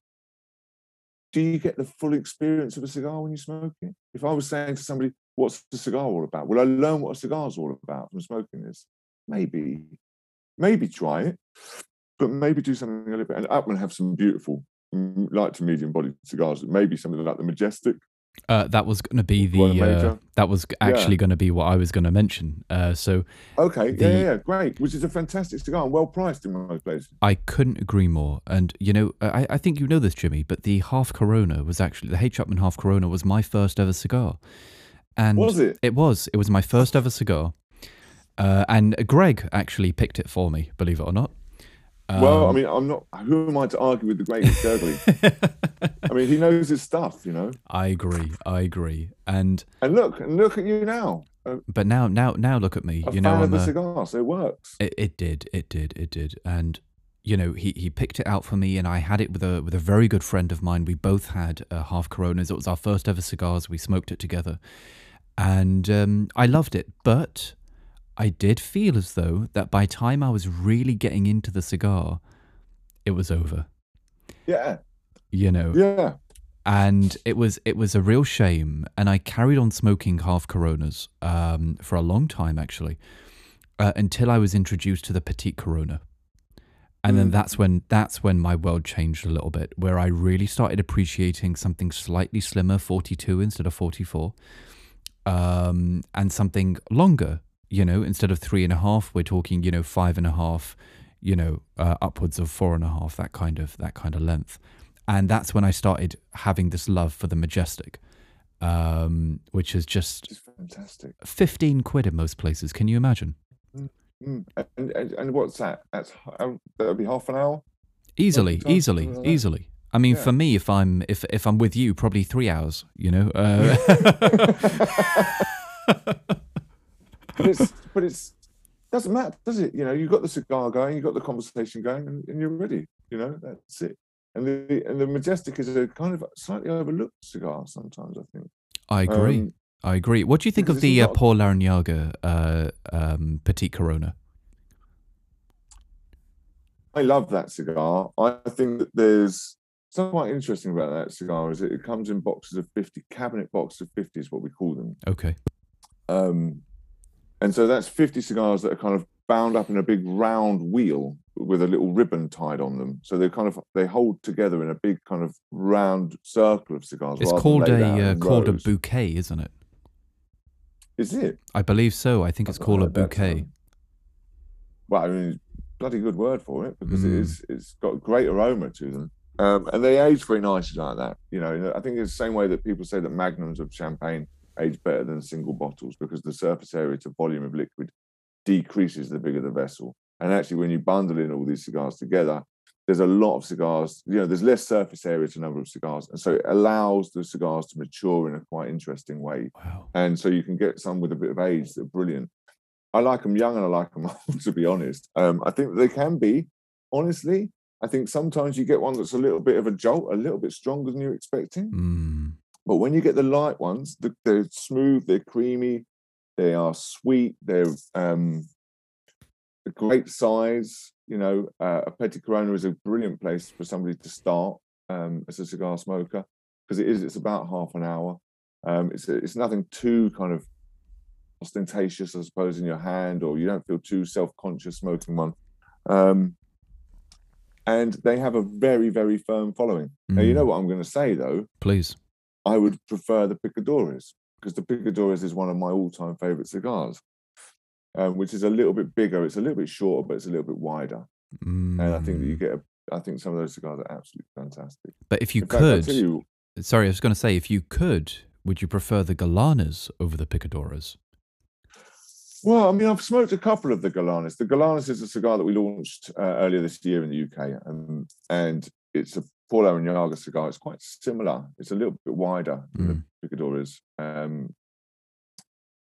Do you get the full experience of a cigar when you smoke it? If I was saying to somebody, "What's the cigar all about?" Will I learn what a cigar's all about from smoking this? Maybe, maybe try it, but maybe do something a little bit. And Upman have some beautiful light to medium bodied cigars. Maybe something like the Majestic. Uh, that was going to be the. Uh, that was Yeah. actually going to be what I was going to mention. Uh, so Okay, The- yeah, yeah, yeah, great. Which is a fantastic cigar and well priced in most places. I couldn't agree more. And you know, I, I think you know this, Jimmy, but the half Corona was actually the H. Upman half Corona was my first ever cigar. And Was it? It was. It was my first ever cigar. Uh, and Greg actually picked it for me, believe it or not. Well, I Um, mean, I'm not. Who am I to argue with the great Gurgley? I mean, he knows his stuff, you know. I agree. I agree. And And look, and look at you now, but now, now, now, look at me. a You know, fan of I'm the a, cigar, so it works. It, it did, it did, it did, and you know he he picked it out for me, and I had it with a with a very good friend of mine. We both had uh, half Coronas. It was our first ever cigars. We smoked it together, and um, I loved it. But I did feel as though that by time I was really getting into the cigar, it was over. Yeah, You know, yeah. and it was it was a real shame and i carried on smoking half coronas um, for a long time actually uh, until i was introduced to the petite corona And then Mm. that's when that's when my world changed a little bit, where I really started appreciating something slightly slimmer, 42 instead of 44, um, and something longer. You know, instead of three and a half, we're talking, you know, five and a half, you know, uh, upwards of four and a half, that kind of that kind of length. And that's when I started having this love for the majestic, um, which is just It's fantastic. 15 quid in most places. Can you imagine? Mm. And, and and what's that? That's um, that'll be half an hour. Easily, time, easily, like easily. I mean, Yeah. for me, if I'm if if I'm with you, probably three hours. You know. Uh, But it's but it's doesn't matter, does it? You know, you've got the cigar going, you've got the conversation going, and, and you're ready. You know, that's it. And the and the majestic is a kind of slightly overlooked cigar sometimes. I think. I agree. Um, I agree. What do you think of the uh, Por Larrañaga uh, um, Petit Corona? I love that cigar. I think that there's something quite interesting about that cigar. Is it, it comes in boxes of fifty, cabinet boxes of fifty is what we call them. Okay. Um, and so that's 50 cigars that are kind of bound up in a big round wheel with a little ribbon tied on them. So they kind of they hold together in a big kind of round circle of cigars. It's called a uh, called a bouquet, isn't it? Is it? I believe so. I think it's called a bouquet. Well, I mean, bloody good word for it because it Mm. is. It's got great aroma to them, um, and they age very nicely like that. You know, I think it's the same way that people say that magnums of champagne age better than single bottles because the surface area to volume of liquid decreases the bigger the vessel. And actually, when you bundle in all these cigars together, there's a lot of cigars. You know, there's less surface area to number of cigars, and so it allows the cigars to mature in a quite interesting way Wow. and so you can get some with a bit of age that are brilliant. I like them young and I like them old, to be honest. Um, I think they can be, honestly. I think sometimes you get one that's a little bit of a jolt, a little bit stronger than you're expecting. Mm. But when you get the light ones, the, they're smooth, they're creamy, they are sweet, they're um, a great size. You know, uh, a Petit Corona is a brilliant place for somebody to start um, as a cigar smoker because it is. It's about half an hour. Um, it's it's nothing too kind of ostentatious, I suppose, in your hand, or you don't feel too self-conscious smoking one. Um, and they have a very, very firm following. Now, you Mm. know what I'm going to say though. Please. I would prefer the Picadores because the Picadores is one of my all-time favorite cigars, um, which is a little bit bigger. It's a little bit shorter, but it's a little bit wider. And I think that you Mm. get. A, I think some of those cigars are absolutely fantastic. But if you In could, tell you, sorry, I was going to say, if you could, would you prefer the Galanas over the Picadores? well, I mean, I've smoked a couple of the Galanas. The Galanas is a cigar that we launched uh, earlier this year in the UK, um, and it's a Por Larrañaga cigar. It's quite similar. It's a little bit wider than Mm. the Picadores. Um,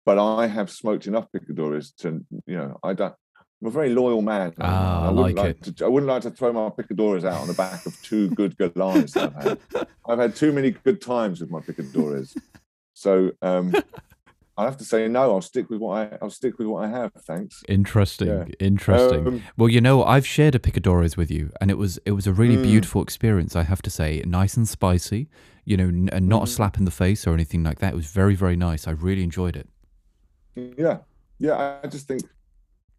but I have smoked enough Picadores to, you know, I don't. I'm a very loyal man. Ah, I wouldn't like To, I wouldn't like to throw my Picadores out on the back of two good Galanas that I've had. I've had too many good times with my Picadores. So um, I have to say no. I'll stick with what I. I'll stick with what I have. Thanks. Interesting, Yeah. interesting. Um, well, you know, I've shared a Picadores with you, and it was it was a really Mm. beautiful experience. I have to say, nice and spicy. You know, n- and not a Mhm. slap in the face or anything like that. It was very very nice. I really enjoyed it. yeah, yeah. I just think,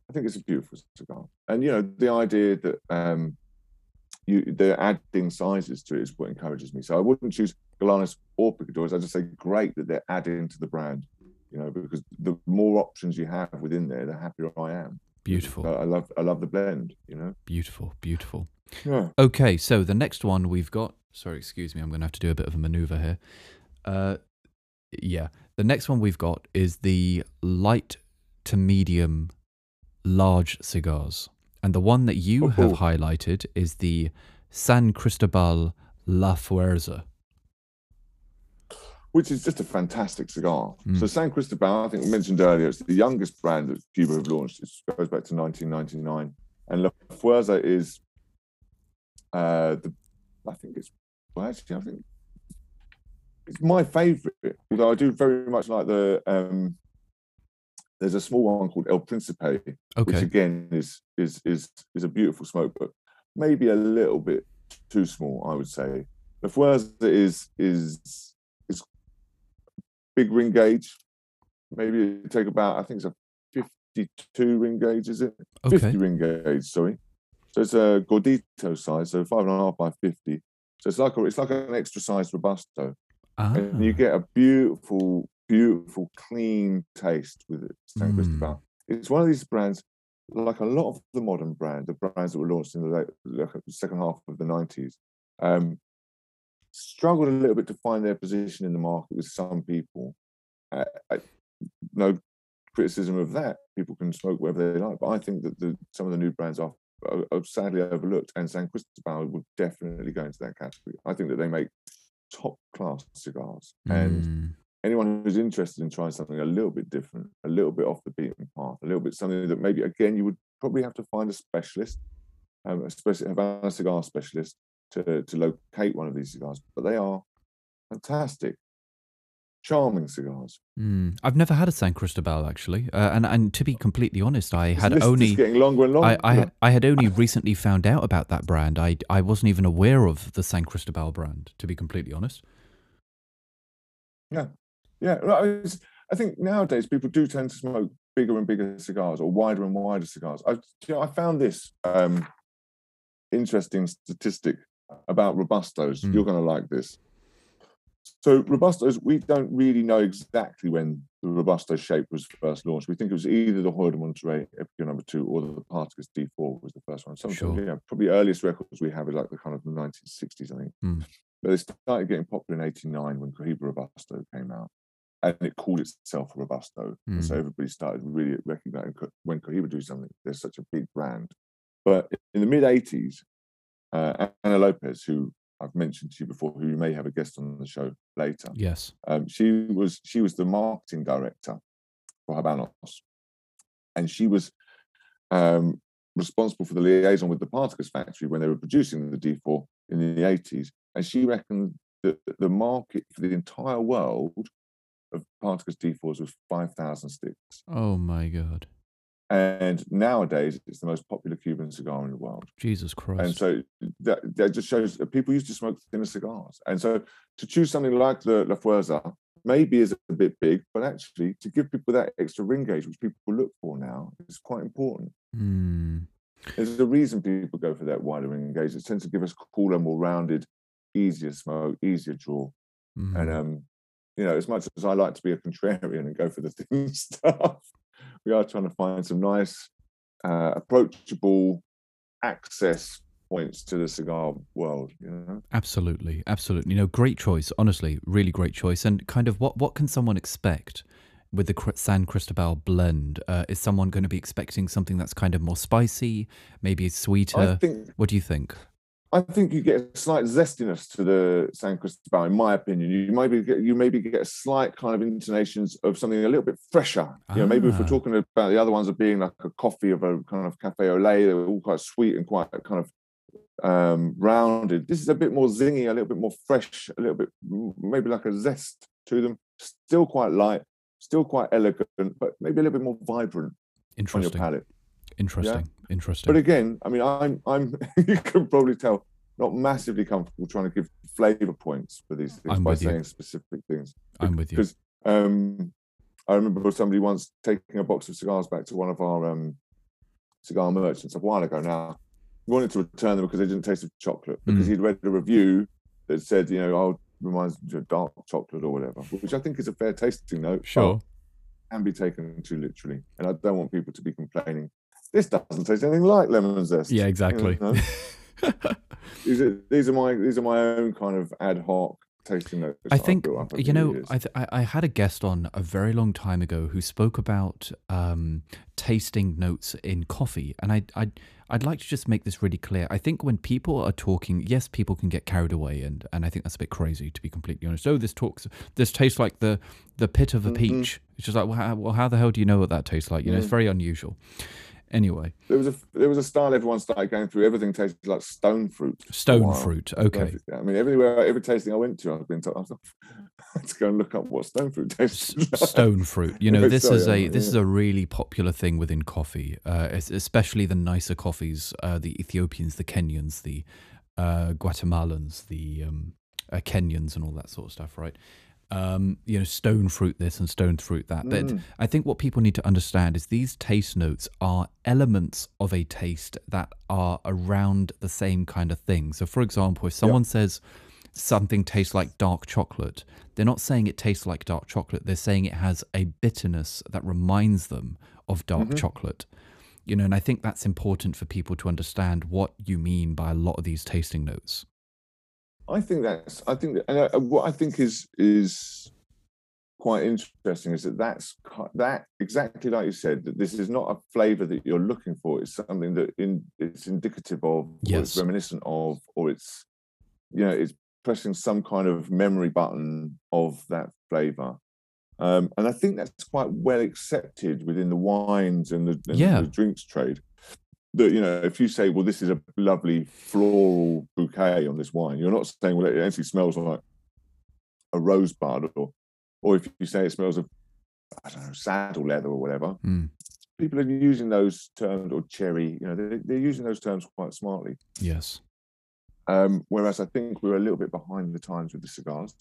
I think it's a beautiful cigar, and you know, the idea that um, you they're adding sizes to it is what encourages me. So I wouldn't choose Galanas or Picadores. I just say great that they're adding to the brand. You know, because the more options you have within there, the happier I am. Beautiful, So I love, I love the blend. You know. beautiful, beautiful. Yeah. Okay, so the next one we've got. Sorry, excuse me. I'm going to have to do a bit of a maneuver here. Uh, yeah, the next one we've got is the light to medium large cigars, and the one that you have Oh. highlighted is the San Cristobal La Fuerza. Which is just a fantastic cigar. Mm. So San Cristobal, I think we mentioned earlier, it's the youngest brand that Cuba have launched. It goes back to 1999, and La Fuerza is uh, the I think it's well actually I think it's my favourite. Although I do very much like the um, there's a small one called El Principe, which again is is is is a beautiful smoke, but maybe a little bit too small, I would say. La Fuerza is is big ring gauge. Maybe take about I think it's a 52 ring gauge, is it? 50 okay, ring gauge, sorry. So it's a gordito size, so five and a half by fifty. So it's like a, it's like an extra size robusto, Ah, and you get a beautiful, beautiful, clean taste with it. San Mm. Cristobal. It's one of these brands, like a lot of the modern brands, the brands that were launched in the late, the second half of the nineties, um, struggled a little bit to find their position in the market with some people. Uh, I, no criticism of that. People can smoke wherever they like, but I think that the, some of the new brands are, are, are sadly overlooked, and San Cristobal would definitely go into that category. I think that they make top class cigars, and mm, anyone who's interested in trying something a little bit different, a little bit off the beaten path, a little bit something that maybe again you would probably have to find a specialist, um, especially Havana cigar specialist to to locate one of these cigars. But they are fantastic, charming cigars. mm. I've never had a San Cristobal actually, uh, and and to be completely honest, I This had only getting longer and longer. I, I had I had only recently found out about that brand. I I wasn't even aware of the San Cristobal brand. To be completely honest. Yeah, right, it's- I think nowadays people do tend to smoke bigger and bigger cigars or wider and wider cigars. I, you know, I found this um, interesting statistic about robustos. Mm. You're going to like this. So robustos, we don't really know exactly when the robusto shape was first launched. We think it was either the Hoyo de Monterrey Epicure number two or the Partagas D4 was the first one. Some Sure. yeah, probably earliest records we have is like the kind of the 1960s, I think. Mm. But they started getting popular in 89 when Cohiba Robusto came out. And it called itself Robusto. And so Mm. everybody started really recognizing when Cohiba do something, they're such a big brand. But in the mid 80s, uh, Anna Lopez, who I've mentioned to you before, who you may have a guest on the show later, Yes. um, she was she was the marketing director for Habanos, and she was um, responsible for the liaison with the Partagas factory when they were producing the D4 in the 80s. And she reckoned that the market for the entire world of Partagas D4s was 5,000 sticks. Oh my god. And nowadays, it's the most popular Cuban cigar in the world. Jesus Christ. And so that, that just shows that people used to smoke thinner cigars. And so to choose something like the La Fuerza maybe is a bit big, but actually to give people that extra ring gauge, which people look for now, is quite important. Mm, There's a reason people go for that wider ring gauge. It tends to give us cooler, more rounded, easier smoke, easier draw. mm. And um, you know, as much as I like to be a contrarian and go for the thin stuff, we are trying to find some nice, uh, approachable access points to the cigar world. You know, Absolutely, absolutely. No, great choice. Honestly, really great choice. And kind of what what can someone expect with the San Cristobal blend? Uh, is someone going to be expecting something that's kind of more spicy, maybe sweeter? think What do you think? I think you get a slight zestiness to the San Cristobal, in my opinion. You maybe get you maybe get a slight kind of intonations of something a little bit fresher. You know, maybe if we're Ah. talking about the other ones of being like a coffee of a kind of cafe au lait, they were all quite sweet and quite kind of um rounded. This is a bit more zingy, a little bit more fresh, a little bit maybe like a zest to them. Still quite light, still quite elegant, but maybe a little bit more vibrant on your palate. interesting, interesting. But again, I mean, I'm I'm you can probably tell not massively comfortable trying to give flavor points for these things I'm by with you. saying specific things. I'm with you. Because um, I remember somebody once taking a box of cigars back to one of our um, cigar merchants a while ago now. He wanted to return them because they didn't taste of chocolate because Mm. he'd read a review that said, you know, oh, reminds you of dark chocolate or whatever, which I think is a fair tasting note. Sure. can be taken too literally. And I don't want people to be complaining. This doesn't taste anything like lemon zest. Yeah, you exactly. know? these are these are my these are my own kind of ad hoc tasting notes. I think built up over you know. I, th- I I had a guest on a very long time ago who spoke about um, tasting notes in coffee, and I I I'd like to just make this really clear. I think when people are talking, yes, people can get carried away, and and I think that's a bit crazy to be completely honest. Oh, this talks this tastes like the the pit of a Mhm. peach. It's just like well how, well, how the hell do you know what that tastes like? You know, it's Mm. very unusual. Anyway, there was a there was a style everyone started going through. Everything tasted like stone fruit. stone fruit. I don't know Okay. I mean, everywhere, every tasting I went to, I've been told I let's go and look up what stone fruit tastes. Like. stone fruit. You know, this is I'm a this yeah. is a really popular thing within coffee, uh, especially the nicer coffees, uh, the Ethiopians, the Kenyans, the uh, Guatemalans, the um, uh, Kenyans, and all that sort of stuff, right? Um, you know, stone fruit this and stone fruit that. But Mm. I think what people need to understand is these taste notes are elements of a taste that are around the same kind of thing. So, for example, if someone says something tastes like dark chocolate, they're not saying it tastes like dark chocolate. They're saying it has a bitterness that reminds them of dark Mm-hmm. chocolate. You know, and I think that's important for people to understand what you mean by a lot of these tasting notes. I think that's. I think that, and uh, what I think is is quite interesting is that that's that exactly like you said that this is not a flavor that you're looking for. It's something that in it's indicative of, or Yes. it's reminiscent of, or it's you know it's pressing some kind of memory button of that flavor. Um, and I think that's quite well accepted within the wines and the, and Yeah. the drinks trade. That you know, if you say, "Well, this is a lovely floral bouquet on this wine," you're not saying, "Well, it actually smells like a rosebud," or, or if you say it smells of, I don't know, saddle leather or whatever. Mm. People are using those terms or cherry. You know, they're, they're using those terms quite smartly. Yes. Um, whereas I think we're a little bit behind the times with the cigars.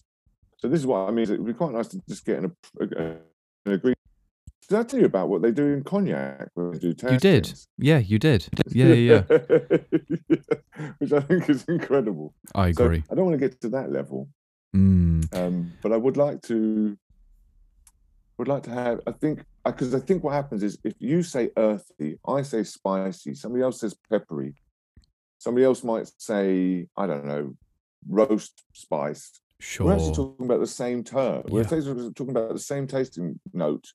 So this is what I mean. It would be quite nice to just get an, a, an agreement. Did I tell you about what they do in cognac when they do You did. Yeah, you did. Yeah, yeah, yeah. Which I think is incredible. I So agree. I don't want to get to that level, Mm. um, but I would like to. Would like to have. I think because I think what happens is if you say earthy, I say spicy. Somebody else says peppery. Somebody else might say I don't know, roast spice. Sure. We're actually talking about the same term. We're talking about the same tasting note,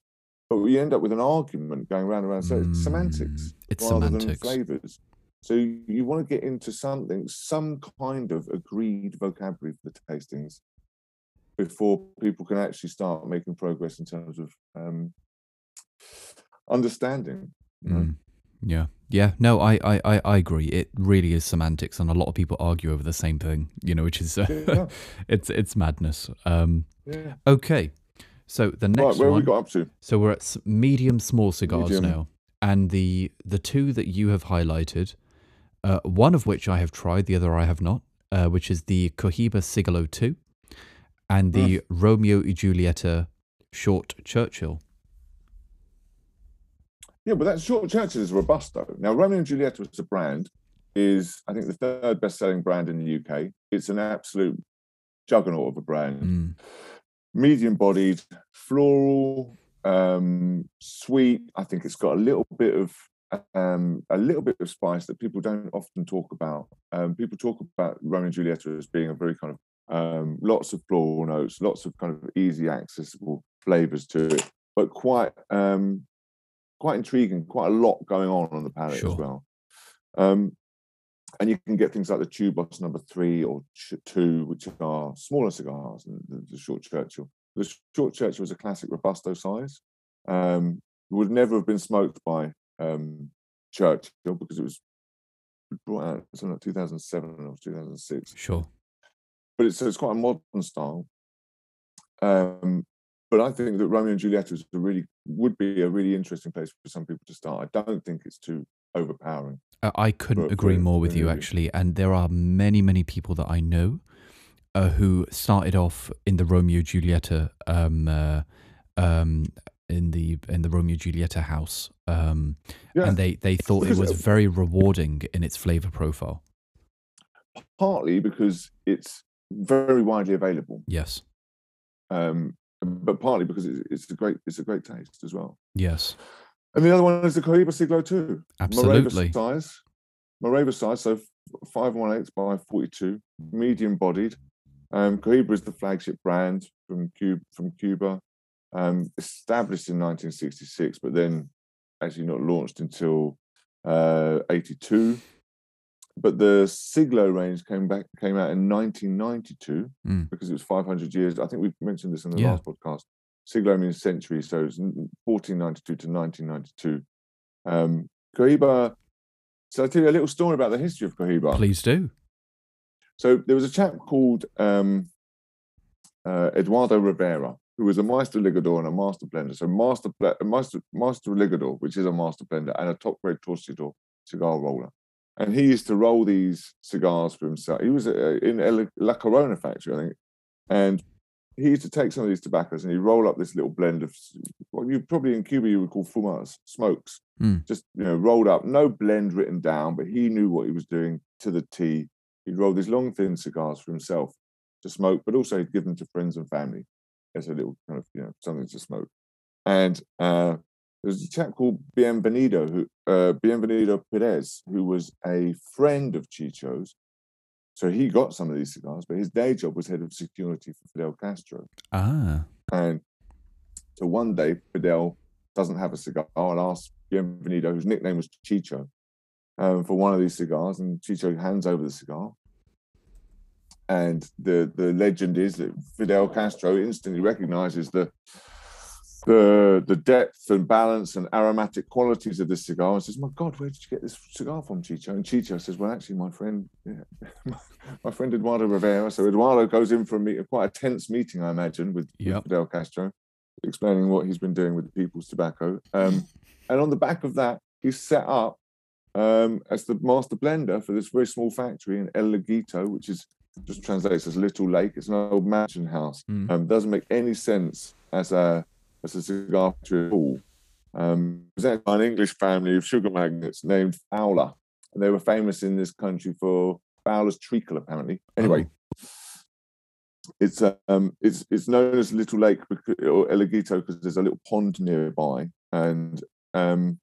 but we end up with an argument going round and round. So it's semantics Mm, It's rather semantics. than flavors. So you, you want to get into something, some kind of agreed vocabulary for the tastings before people can actually start making progress in terms of um, understanding. you know? Mm. Yeah. Yeah. No, I, I, I, I agree. It really is semantics, and a lot of people argue over the same thing. You know, which is uh, Yeah, it's it's madness. Um. yeah. Okay. So the Right, next where have one. we got up to? So we're at medium small cigars Medium. now, and the the two that you have highlighted, uh, one of which I have tried, the other I have not, uh, which is the Cohiba Siglo two, and the Romeo y Julieta Short Churchill. Yeah, but that short Churchill is Robusto. Now, Romeo and Juliet as a brand is, I think, the third best-selling brand in the UK. It's an absolute juggernaut of a brand. Mm. Medium-bodied, floral, um, sweet. I think it's got a little bit of um, a little bit of spice that people don't often talk about. Um, people talk about Romeo and Juliet as being a very kind of um, lots of floral notes, lots of kind of easy accessible flavors to it, but quite um, quite intriguing, quite a lot going on on the palate Sure. as well. Um, and you can get things like the Tubos number three or two, which are smaller cigars than the, the short Churchill. The short Churchill was a classic Robusto size. Um, would never have been smoked by um, Churchill because it was brought out in like 2007 or 2006 Sure. but it's, it's quite a modern style. Um, but I think that Romeo and Juliet is a really would be a really interesting place for some people to start. I don't think it's too overpowering. Uh, I couldn't For- agree more with you, you. actually. And there are many, many people that I know uh, who started off in the Romeo Julieta, um, uh, um, in the in the Romeo Julieta house, um, Yeah, and they they thought it was very rewarding in its flavor profile. partly because it's very widely available, Yes, um, but partly because it's, it's a great it's a great taste as well. yes, And the other one is the Cohiba Siglo too. absolutely. Mareva size, Mareva size, so five one eight by forty two, medium bodied. Um, Cohiba is the flagship brand from Cuba, from Cuba, um, established in 1966, but then actually not launched until uh, 82. But the Siglo range came back came out in 1992 Mm. because it was 500 years. I think we mentioned this in the Yeah. last podcast. Siglo means century, so it's 1492 to 1992. Um, Cohiba. So I'll tell you a little story about the history of Cohiba. Please do. So there was a chap called um, uh, Eduardo Rivera, who was a master ligador and a master blender. So master master master ligador, which is a master blender, and a top grade torcedor cigar roller. And he used to roll these cigars for himself. He was uh, in La Corona factory, I think, and he used to take some of these tobaccos and he'd roll up this little blend of what you probably in Cuba you would call fumas, smokes. Mm. Just you know, rolled up, no blend written down, but he knew what he was doing to the T. He'd roll these long, thin cigars for himself to smoke, but also he'd give them to friends and family as a little kind of you know something to smoke. And uh, there's a chap called Bienvenido, who uh, Bienvenido Perez, who was a friend of Chicho's. So he got some of these cigars, but his day job was head of security for Fidel Castro. Ah. And so one day, Fidel doesn't have a cigar and asks Bienvenido, whose nickname was Chicho, um, for one of these cigars. And Chicho hands over the cigar. And the, the legend is that Fidel Castro instantly recognizes the the the depth and balance and aromatic qualities of this cigar and says, "My God, where did you get this cigar from, Chicho?" And Chicho says, "Well, actually, my friend, yeah, my friend Eduardo Rivera." So Eduardo goes in for a meet, quite a tense meeting, I imagine, with, with Yep. Fidel Castro, explaining what he's been doing with the People's Tobacco. Um, and on the back of that, he's set up um, as the master blender for this very small factory in El Laguito, which is just translates as Little Lake. It's an old mansion house. Mm. Um, doesn't make any sense as a as a cigar all. Um, presented by an English family of sugar magnates named Fowler, and they were famous in this country for Fowler's treacle, apparently. Anyway, it's um it's it's known as Little Lake because, or El Laguito because there's a little pond nearby, and um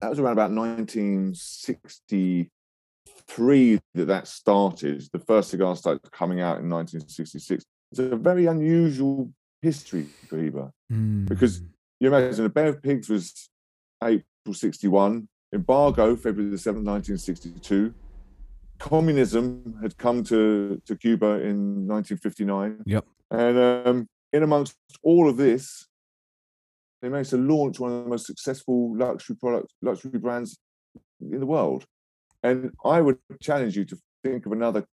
that was around about 1963 that that started. The first cigar started coming out in 1966. It's a very unusual history for Cohiba. Because- Mm. You imagine a Bay of Pigs was April 61, embargo February the 7th, 1962. Communism had come to, to Cuba in 1959. Yep. And um, in amongst all of this, they managed to launch one of the most successful luxury product luxury brands in the world. And I would challenge you to think of another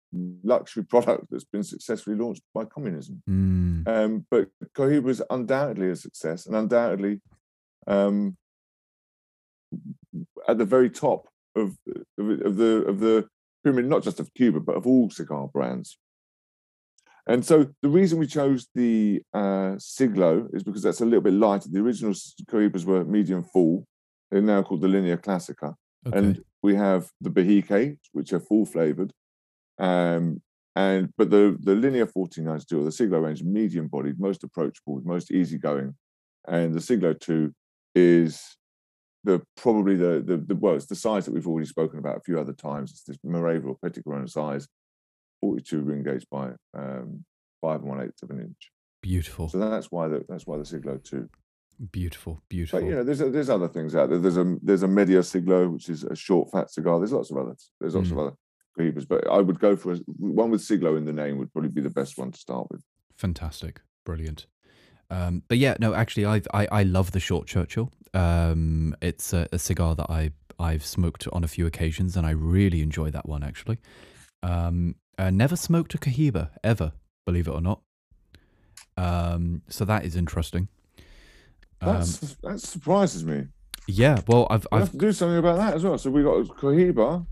luxury product that's been successfully launched by communism. Mm. Um, but Cohiba was undoubtedly a success and undoubtedly um, at the very top of, of, the of the pyramid, not just of Cuba, but of all cigar brands. And so the reason we chose the uh, Siglo is because that's a little bit lighter. The original Cohibas were medium full. They're now called the Linea Classica. Okay. And we have the Behike, which are full flavored. Um, and but the the Linea 1492 or the Siglo range, medium bodied, most approachable, most easygoing. And the Siglo 2 is the probably the, the the well, it's the size that we've already spoken about a few other times. It's this Mareva or Petit Corona size, 42 ring gauge by um, five and one eighth of an inch. beautiful. So that's why the that's why the Siglo 2. beautiful. Beautiful. But you know, there's there's other things out there. There's a there's a Media Siglo, which is a short fat cigar. There's lots of others. There's lots of other Cohibas, but I would go for a, one with Siglo in the name would probably be the best one to start with. Fantastic, brilliant. Um, but yeah, no, actually, I've, I I love the short Churchill. Um, it's a, a cigar that I I've smoked on a few occasions, and I really enjoy that one. Actually, um, uh, never smoked a Cohiba ever, believe it or not. Um, so that is interesting. Um, That's, that surprises me. yeah, well, I've I I've have to do something about that as well. So we got Cohiba,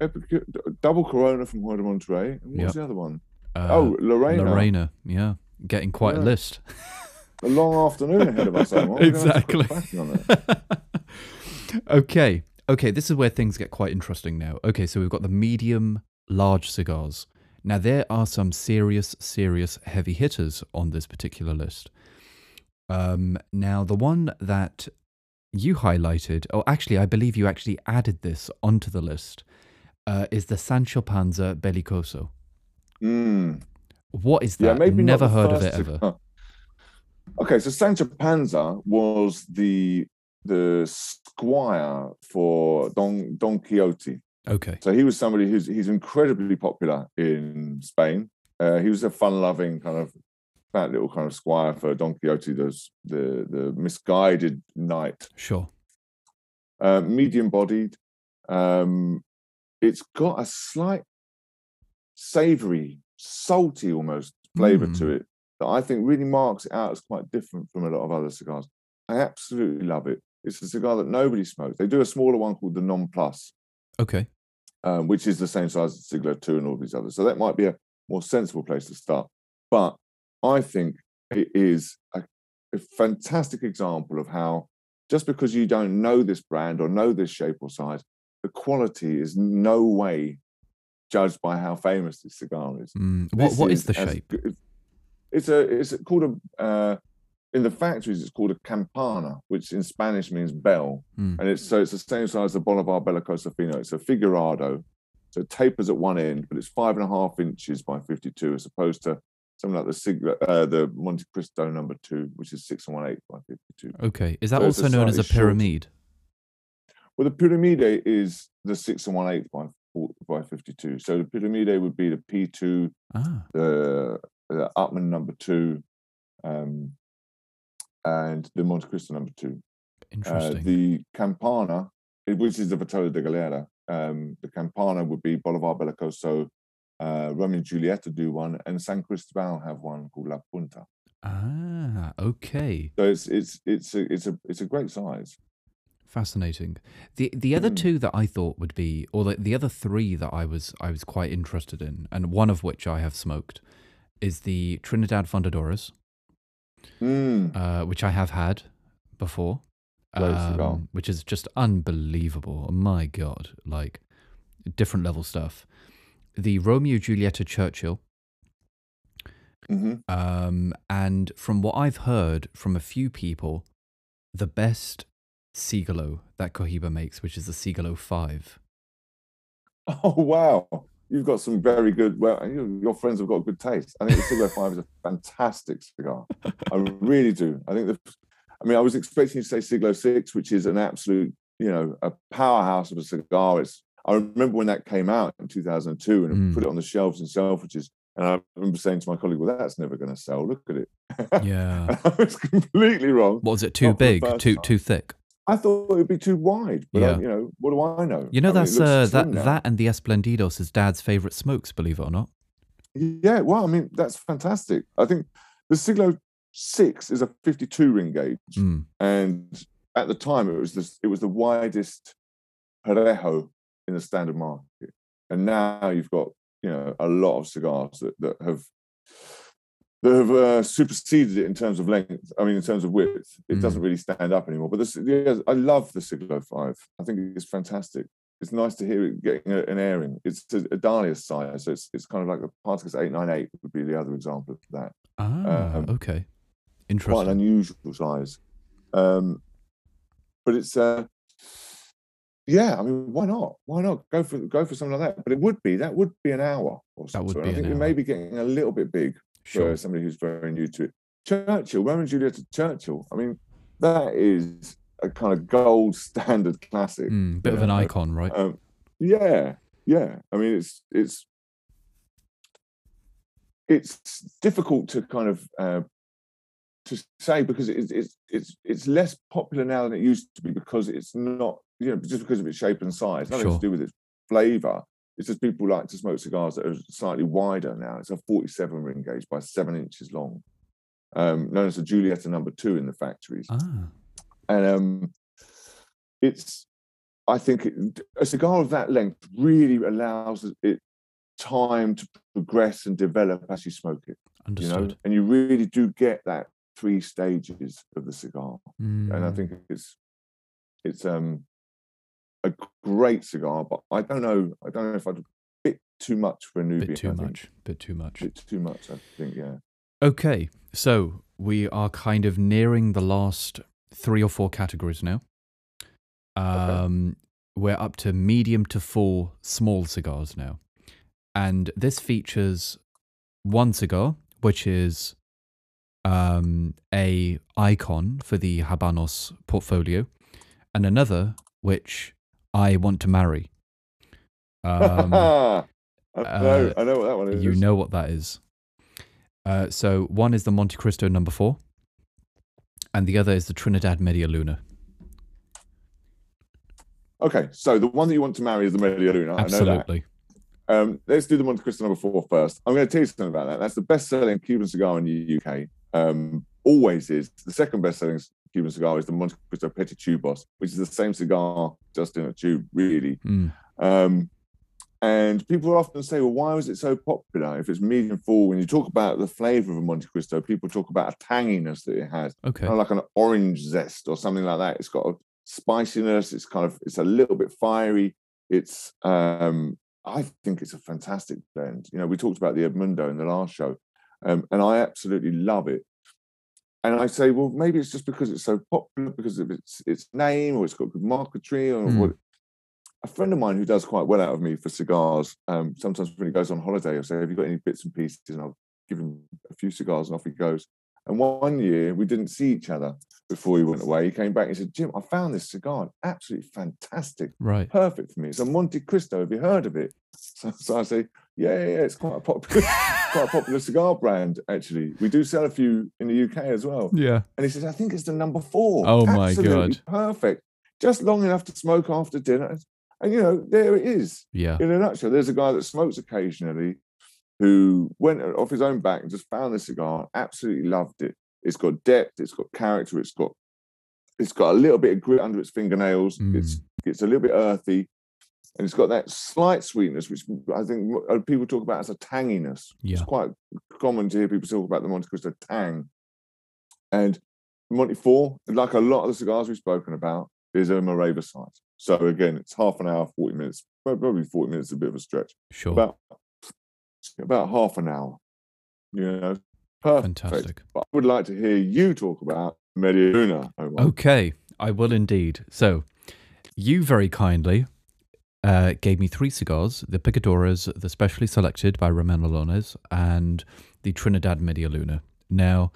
Epic, double Corona from Hoyo de Monterrey, and what's Yep. the other one? uh, oh, Lorena. Lorena. Yeah, getting quite a list. A long afternoon ahead of us. Omar. We're gonna have to Exactly. quit cracking on it. okay. Okay, this is where things get quite interesting now. Okay, so we've got the medium large cigars. Now there are some serious serious heavy hitters on this particular list. Um now the one that you highlighted, or actually I believe you actually added this onto the list, uh, is the Sancho Panza Bellicoso. Mm. What is Yeah, that? maybe Never heard of it ever. Okay, so Sancho Panza was the the squire for Don Don Quixote. Okay. So he was somebody who's he's incredibly popular in Spain. Uh, he was a fun-loving kind of fat little kind of squire for Don Quixote, the the, the misguided knight. Sure. Uh, medium-bodied. Um, it's got a slight savoury, salty almost flavour to Mm. it that I think really marks it out as quite different from a lot of other cigars. I absolutely love it. It's a cigar that nobody smokes. They do a smaller one called the Non Plus, Okay. um, which is the same size as Siglo 2 and all these others. So that might be a more sensible place to start. but I think it is a, a fantastic example of how just because you don't know this brand or know this shape or size, the quality is no way judged by how famous this cigar is. Mm. What what is the shape? good- It's a it's called a uh, in the factories it's called a campana, which in Spanish means bell, Mm. and it's so it's the same size as the Bolivar Bellicoso Fino. It's a figurado, so it tapers at one end, but it's five and a half inches by fifty-two, as opposed to something like the Sigla, uh, the Monte Cristo number two, which is six and one eighth by fifty-two. Okay. Is that So also known as a pyramid? Well, the Pyramide is the six and one eighth by by fifty-two. So the Pyramide would be the P two Ah. the, the Upman number two, um, and the Montecristo number two. Uh, Interesting. the Campana, which is the Vitola de Galera, um, the Campana would be Bolivar Bellicoso, uh, Romeo and Julieta do one, and San Cristobal have one called La Punta. ah. Okay. So it's it's it's a it's a it's a great size. Fascinating. The the other Mm. two that I thought would be, or the, the other three that I was I was quite interested in, and one of which I have smoked, is the Trinidad Fundadores, Mm. uh, which I have had before, um, which is just unbelievable. Oh my god, like different level stuff. The Romeo Julieta Churchill, hmm um, and from what I've heard from a few people, the best Siglo that Cohiba makes, which is the Siglo Five. Oh wow, you've got some very good. Well, you, your friends have got good taste. I think the Siglo Five is a fantastic cigar. I really do. I think the. I mean, I was expecting you to say Siglo Six, which is an absolute, you know, a powerhouse of a cigar. It's. I remember when that came out in 2002, and Mm. Put it on the shelves in Selfridges, and I remember saying to my colleague, "Well, that's never going to sell. Look at it." Yeah. I was completely wrong. What was it? Too Not big? Too time. too thick? I thought it would be too wide, but I- Yeah. you know, what do I know? You know I that's looks uh, that now. that and the Esplendidos is Dad's favorite smokes. Believe it or not. Yeah, well, I mean, that's fantastic. I think the Siglo Six is a 52 ring gauge, Mm. and at the time it was this, it was the widest parejo in the standard market, and now you've got you know a lot of cigars that that have that have uh, superseded it in terms of length. I mean, in terms of width, it Mm. doesn't really stand up anymore. But this, yeah, I love the Siglo Five. I think it's fantastic. It's nice to hear it getting a- an airing. It's a, a Dalia size, so it's it's kind of like the Partagas eight nine eight would be the other example of that. Ah, Um, okay. Quite an Interesting. unusual size, um, but it's uh, yeah. I mean, why not? Why not go for go for something like that? But it would be that would be an hour or something. I think we may be getting a little bit big Sure. for somebody who's very new to it. Churchill, Romeo and Juliet Churchill. I mean, that is a kind of gold standard classic. Mm, bit of an know, icon, right? Um, yeah, yeah. I mean, it's it's it's difficult to kind of uh, to say because it's it's it's it's less popular now than it used to be because it's not you know just because of its shape and size, nothing Sure. to do with its flavour. It's just people like to smoke cigars that are slightly wider now. It's a 47 ring gauge by seven inches long, um, known as a Julieta number two in the factories. Ah, and um, it's I think it, a cigar of that length really allows it time to progress and develop as you smoke it. You know, and you really do get that three stages of the cigar, and I Mm, think it's it's um a great cigar, but I don't know I don't know if I'd a bit too much for a newbie. bit too much. Bit too much. Bit too much, I think. Yeah. Okay, so we are kind of nearing the last three or four categories now. Um, We're up to medium to full small cigars now. And this features one cigar, which is um, a icon for the Habanos portfolio, and another which I want to marry. Um, I know, uh, I know what that one is. you know what that is. Uh, so one is the Montecristo number four, and the other is the Trinidad Media Luna. Okay, so the one that you want to marry is the Media Luna. I know that. Absolutely. Um, let's do the Montecristo number four first. I'm going to tell you something about that. That's the best-selling Cuban cigar in the UK. Um, always is. The second best-selling Cuban cigar is the Monte Cristo Petit Tubos, which is the same cigar just in a tube, really. Mm. Um, And people often say, well, why was it so popular? If it's medium full, when you talk about the flavor of a Montecristo, people talk about a tanginess that it has, Okay. kind of like an orange zest or something like that. It's got a spiciness. It's kind of, it's a little bit fiery. It's, um, I think it's a fantastic blend. You know, we talked about the Edmundo in the last show, um, and I absolutely love it. And I say, well, maybe it's just because it's so popular, because of its its name, or it's got good marquetry, or Mm. what. A friend of mine who does quite well out of me for cigars, um, sometimes when he goes on holiday, I'll say, "Have you got any bits and pieces?" And I'll give him a few cigars, and off he goes. And one year we didn't see each other before he went away. He came back and he said, "Jim, I found this cigar, absolutely fantastic, Right. perfect for me. It's a Montecristo. Have you heard of it?" So, so I say, "Yeah, yeah, yeah, it's quite a popular, quite a popular cigar brand. Actually, we do sell a few in the UK as well." Yeah. And he says, I think it's the number four. Oh my God. Perfect. Just long enough to smoke after dinner. And you know, there it is Yeah. in a nutshell. There's a guy that smokes occasionally who went off his own back and just found the cigar, absolutely loved it. It's got depth, it's got character, it's got it's got a little bit of grit under its fingernails. It's Mm. it's a little bit earthy, and it's got that slight sweetness, which I think uh, people talk about as a tanginess. Yeah. It's quite common to hear people talk about the Montecristo tang. And Monte Four, like a lot of the cigars we've spoken about, is a Mareva site. So again, it's half an hour, forty minutes, probably forty minutes, is a bit of a stretch. Sure. About about half an hour. You know, perfect. Fantastic. But I would like to hear you talk about Media Luna. Okay, I will indeed. So, you very kindly uh, gave me three cigars the Picadores, the specially selected by Ramon Allones, and the Trinidad Media Luna. Now,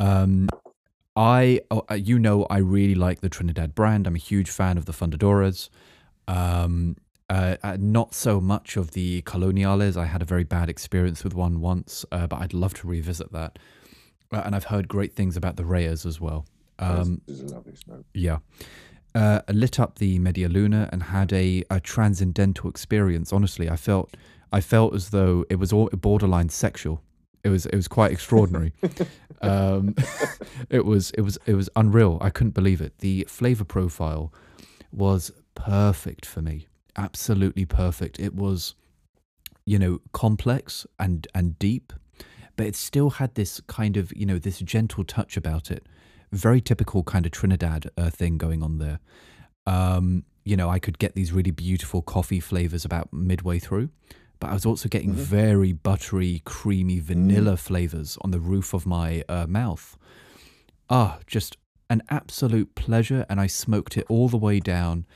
um, I, oh, uh, you know, I really like the Trinidad brand. I'm a huge fan of the Fundadores. Um, uh, uh, not so much of the Coloniales. I had a very bad experience with one once, uh, but I'd love to revisit that. Uh, and I've heard great things about the Reyes as well. Um, this is a lovely smoke. yeah. Uh, lit up the Media Luna and had a, a transcendental experience. Honestly, I felt I felt as though it was all borderline sexual. It was it was quite extraordinary. um, it was it was it was unreal. I couldn't believe it. The flavor profile was perfect for me. Absolutely perfect. It was, you know, complex and and deep, but it still had this kind of you know this gentle touch about it very typical kind of Trinidad uh, thing going on there. Um, you know, I could get these really beautiful coffee flavors about midway through, but I was also getting Mhm. very buttery, creamy vanilla flavors on the roof of my uh, mouth. Ah, just an absolute pleasure, and I smoked it all the way down,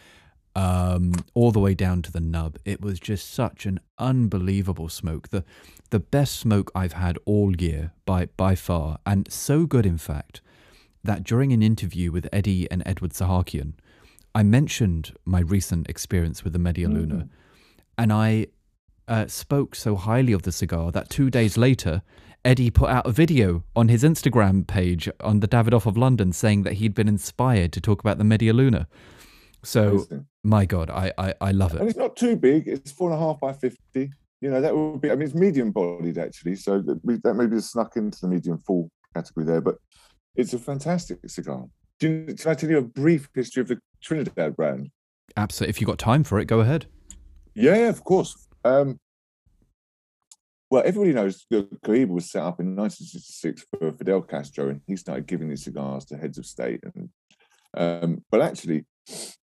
um, all the way down to the nub. It was just such an unbelievable smoke. the The best smoke I've had all year by by far, and so good, in fact, that during an interview with Eddie and Edward Sahakian, I mentioned my recent experience with the Media Luna, and I uh, spoke so highly of the cigar that two days later, Eddie put out a video on his Instagram page on the Davidoff of London saying that he'd been inspired to talk about the Media Luna. So, my God, I, I, I love And it. it's not too big. It's four and a half by fifty. You know that would be. I mean, it's medium bodied actually, so that, that maybe snuck into the medium full category there. But it's a fantastic cigar. Do you, can I tell you a brief history of the Trinidad brand? Absolutely. If you've got time for it, go ahead. Yeah, yeah, of course. Um, well, everybody knows the Cohiba was set up in 1966 for Fidel Castro, and he started giving these cigars to heads of state. And um, but actually,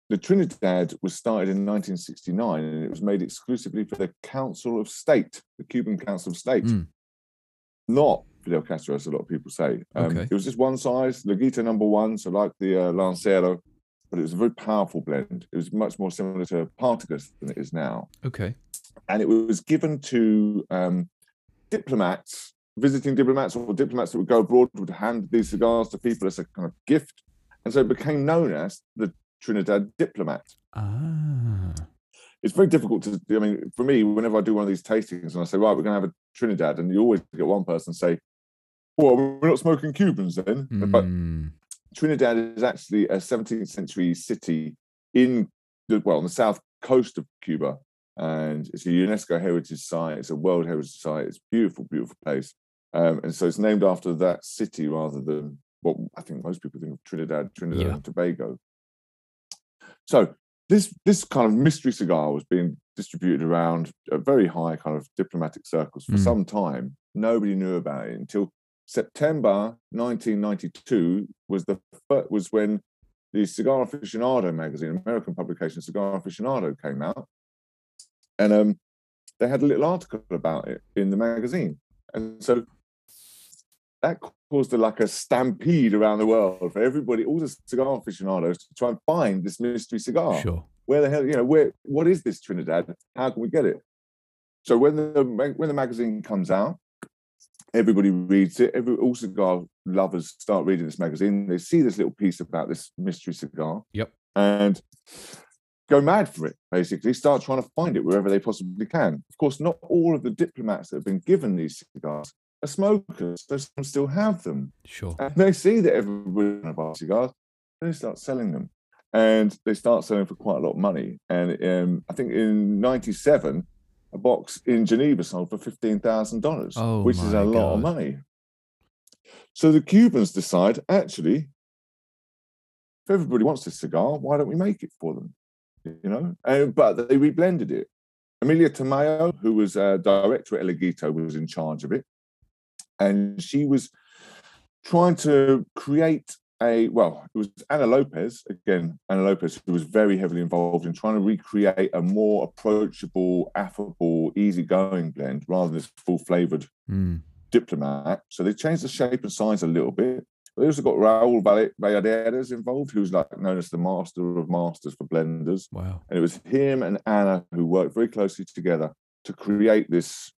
the Trinidad was started in 1969, and it was made exclusively for the Council of State, the Cuban Council of State, Mm. not Fidel Castro, as a lot of people say. Um, Okay. It was just one size, Laguito number one, so like the uh, Lancero, but it was a very powerful blend. It was much more similar to Partagas than it is now Okay. and it was given to um, diplomats, visiting diplomats or diplomats that would go abroad would hand these cigars to people as a kind of gift, and so it became known as the Trinidad diplomat. Ah. It's very difficult to. I mean, for me, whenever I do one of these tastings and I say, right, we're going to have a Trinidad, and you always get one person say, "Well, we're not smoking Cubans then," but Mm. Trinidad is actually a 17th century city in the well on the south coast of Cuba, and it's a UNESCO heritage site. It's a World Heritage Site. It's a beautiful, beautiful place, um, and so it's named after that city rather than what I think most people think of Trinidad, Trinidad Yeah. and Tobago. So this this kind of mystery cigar was being distributed around a very high kind of diplomatic circles for Mm. some time. Nobody knew about it until September 1992 was the was when the Cigar Aficionado magazine, American publication Cigar Aficionado, came out, and um, they had a little article about it in the magazine, and so that caused a, like a stampede around the world for everybody, all the cigar aficionados, to try and find this mystery cigar Sure. where the hell, you know, where what is this Trinidad? How can we get it? So when the when the magazine comes out, everybody reads it. Every all cigar lovers start reading this magazine. They see this little piece about this mystery cigar. Yep. And go mad for it, basically. Start trying to find it wherever they possibly can. Of course, not all of the diplomats that have been given these cigars are smokers. So some still have them Sure. and they see that everybody want to buy cigars, they start selling them, and they start selling for quite a lot of money. And um, I think in '97, a box in Geneva sold for fifteen thousand dollars, Oh which is a lot of money. So the Cubans decide, actually, if everybody wants this cigar, why don't we make it for them? You know, and, but they reblended it. Emilia Tamayo, who was uh, director at El Laguito, was in charge of it, and she was trying to create a well, it was Ana Lopez again, Ana Lopez, who was very heavily involved in trying to recreate a more approachable, affable, easygoing blend rather than this full flavored Mm. diplomat. So they changed the shape and size a little bit. They also got Raul Valladares involved, who's like known as the master of masters for blenders. Wow. And it was him and Anna who worked very closely together to create this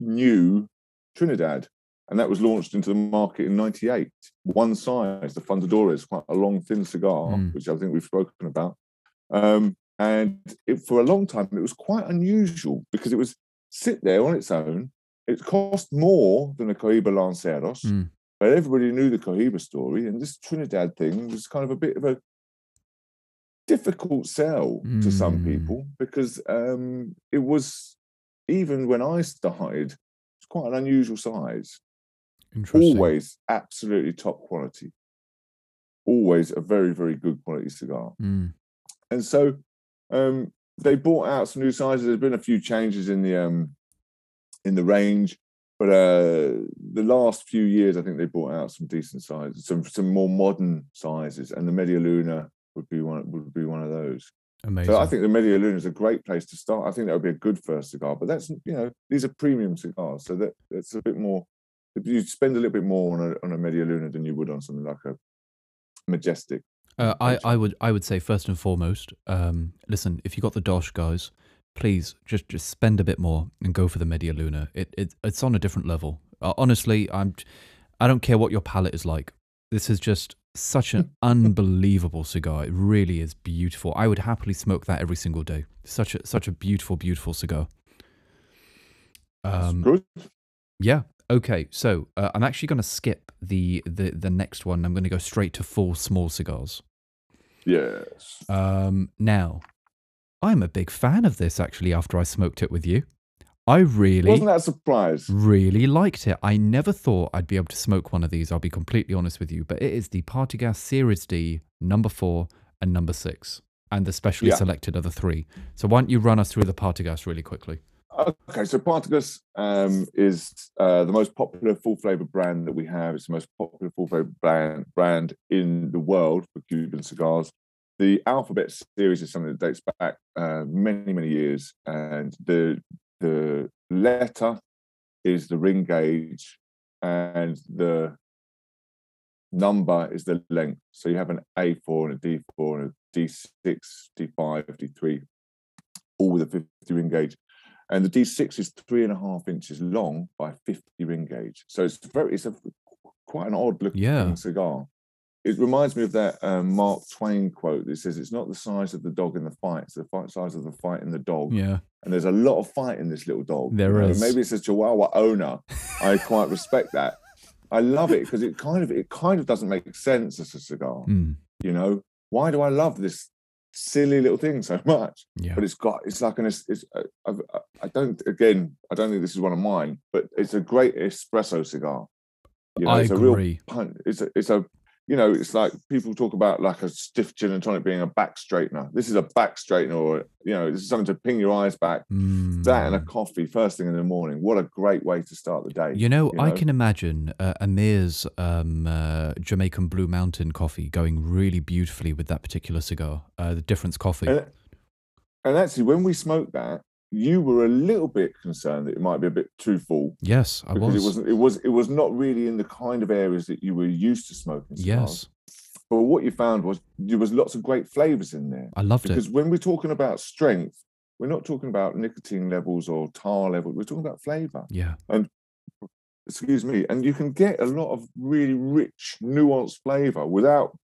new Trinidad. And that was launched into the market in 98. One size, the Fundadores, quite a long, thin cigar, Mm. which I think we've spoken about. Um, and it, for a long time, it was quite unusual because it was sit there on its own. It cost more than a Cohiba Lanceros, Mm. but everybody knew the Cohiba story. And this Trinidad thing was kind of a bit of a difficult sell to some Mm. people because um, it was, even when I started, it's quite an unusual size. Always absolutely top quality. Always a very, very good quality cigar. Mm. And so um, they brought out some new sizes. There's been a few changes in the um, in the range, but uh, the last few years, I think they brought out some decent sizes, some some more modern sizes, and the Media Luna would be one would be one of those. Amazing. So I think the Media Luna is a great place to start. I think that would be a good first cigar, but that's you know these are premium cigars, so that that's a bit more. You spend a little bit more on a on a Media Luna than you would on something like a Majestic. Uh, I, I would I would say first and foremost, um, listen, if you got the Dosh guys, please just just spend a bit more and go for the Media Luna. It, it it's on a different level. Uh, honestly, I'm I don't care what your palate is like. This is just such an unbelievable cigar. It really is beautiful. I would happily smoke that every single day. Such a such a beautiful beautiful cigar. Um, good. yeah. Okay. So uh, I'm actually going to skip the, the the next one. I'm going to go straight to four small cigars. Yes. Um, now, I'm a big fan of this actually. After I smoked it with you, I really, Wasn't that surprised. really liked it. I never thought I'd be able to smoke one of these. I'll be completely honest with you, but it is the Partagas Series D number four and number six, and the specially Yeah. selected are the three. So why don't you run us through the Partagas really quickly? Okay, so Partagas um, is uh, the most popular full flavor brand that we have. It's the most popular full flavor brand brand in the world for Cuban cigars. The Alphabet series is something that dates back uh, many, many years, and the the letter is the ring gauge, and the number is the length. So you have an A4 and a D4 and a D6, D5, D3, all with a 50 ring gauge and the D6 is three and a half inches long by 50 ring gauge. So it's very, it's a quite an odd looking Yeah. cigar. It reminds me of that um, Mark Twain quote that says, "It's not the size of the dog in the fight; it's the fight size of the fight in the dog." Yeah. And there's a lot of fight in this little dog. There you know, is. Maybe it's a Chihuahua owner. I quite respect that. I love it because it kind of it kind of doesn't make sense as a cigar. Mm, You know, why do I love this silly little thing so much? yeah. but it's got it's like an it's uh, I've, I I don't again I don't think this is one of mine, but it's a great espresso cigar. You know, I it's a real agree. It's a it's a you know, it's like people talk about like a stiff gin and tonic being a back straightener. This is a back straightener, or you know, this is something to ping your eyes back. That and a Mm. coffee first thing in the morning. What a great way to start the day. You know, you I can imagine uh, Amir's um, uh, Jamaican Blue Mountain coffee going really beautifully with that particular cigar, uh, the Difference coffee. And, and actually, when we smoked that, you were a little bit concerned that it might be a bit too full yes, I because was. it wasn't. It was. It was not really in the kind of areas that you were used to smoking. Cigars. yes, But what you found was there was lots of great flavors in there. I loved it. Because when we're talking about strength, we're not talking about nicotine levels or tar levels. We're talking about flavor. Yeah, And Excuse me. And you can get a lot of really rich, nuanced flavor without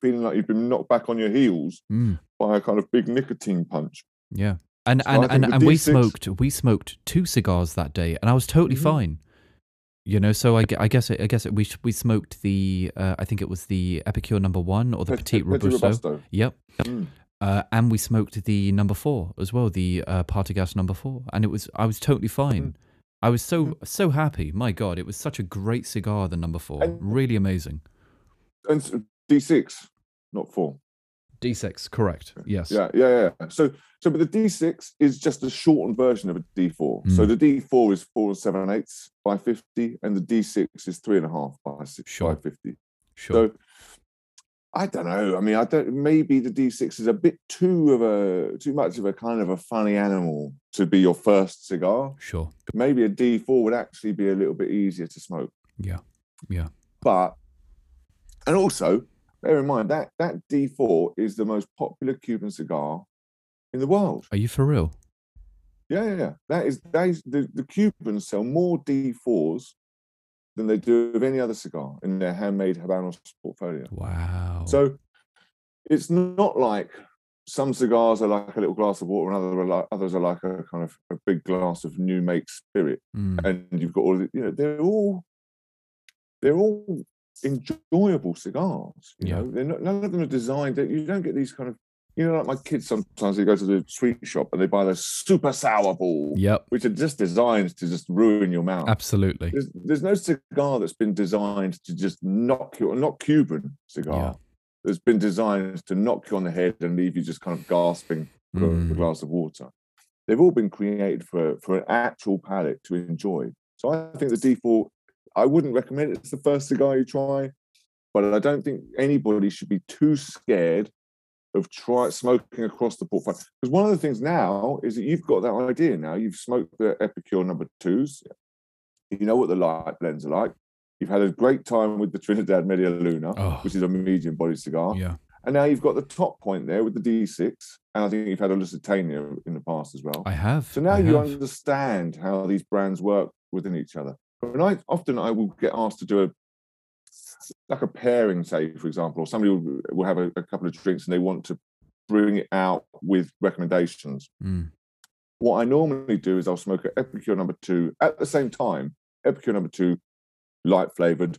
feeling like you've been knocked back on your heels mm, by a kind of big nicotine punch. yeah. And So and and, and we D6 smoked we smoked two cigars that day, and I was totally Mhm. fine. You know, so I, I guess I guess it, we we smoked the uh, I think it was the Epicure number one or the Petit Robusto. Robusto. Yep. Mm. Uh, and we smoked the number four as well, the uh, Partagas number four, and it was I was totally fine. I was so so happy. My God, it was such a great cigar. The number four, And- really amazing. And s- D6, not four. D6, correct? Yes. Yeah, yeah, yeah. So, so, but the D6 is just a shortened version of a D4. So Mm. the D4 is four and seven eighths by 50, and the D6 is three and a half by six Sure. by 50. Sure. So I don't know. I mean, I don't. Maybe the D6 is a bit too of a too much of a kind of a funny animal to be your first cigar. sure. Maybe a D4 would actually be a little bit easier to smoke. Yeah. Yeah. But and also bear in mind that that D4 is the most popular Cuban cigar in the world. Are you for real? Yeah, yeah, yeah. That is that is the, the Cubans sell more D4s than they do of any other cigar in their handmade Habanos portfolio. Wow. So it's not like some cigars are like a little glass of water, and other are like, others are like a kind of a big glass of new make spirit. Mm, And you've got all the, you know, they're all they're all enjoyable cigars. You Yeah. know, they're not, none of them are designed. that You don't get these kind of, you know, like my kids sometimes they go to the sweet shop and they buy the super sour ball, yep. which are just designed to just ruin your mouth. Absolutely. There's, there's no cigar that's been designed to just knock you, not Cuban cigar, Yeah. that's been designed to knock you on the head and leave you just kind of gasping for a Mm. glass of water. They've all been created for, for an actual palate to enjoy. So I think the D4, I wouldn't recommend it. It's the first cigar you try, but I don't think anybody should be too scared of try smoking across the portfolio. Because one of the things now is that you've got that idea now. You've smoked the Epicure number twos. You know what the light blends are like. You've had a great time with the Trinidad Media Luna, Oh. which is a medium body cigar. Yeah. And now you've got the top point there with the D6. And I think you've had a Lusitania in the past as well. I have. so now I you have. understand how these brands work within each other. And I often I will get asked to do a like a pairing, say, for example, or somebody will, will have a, a couple of drinks and they want to bring it out with recommendations. Mm, What I normally do is I'll smoke an Epicure number two at the same time. Epicure number two, light flavored.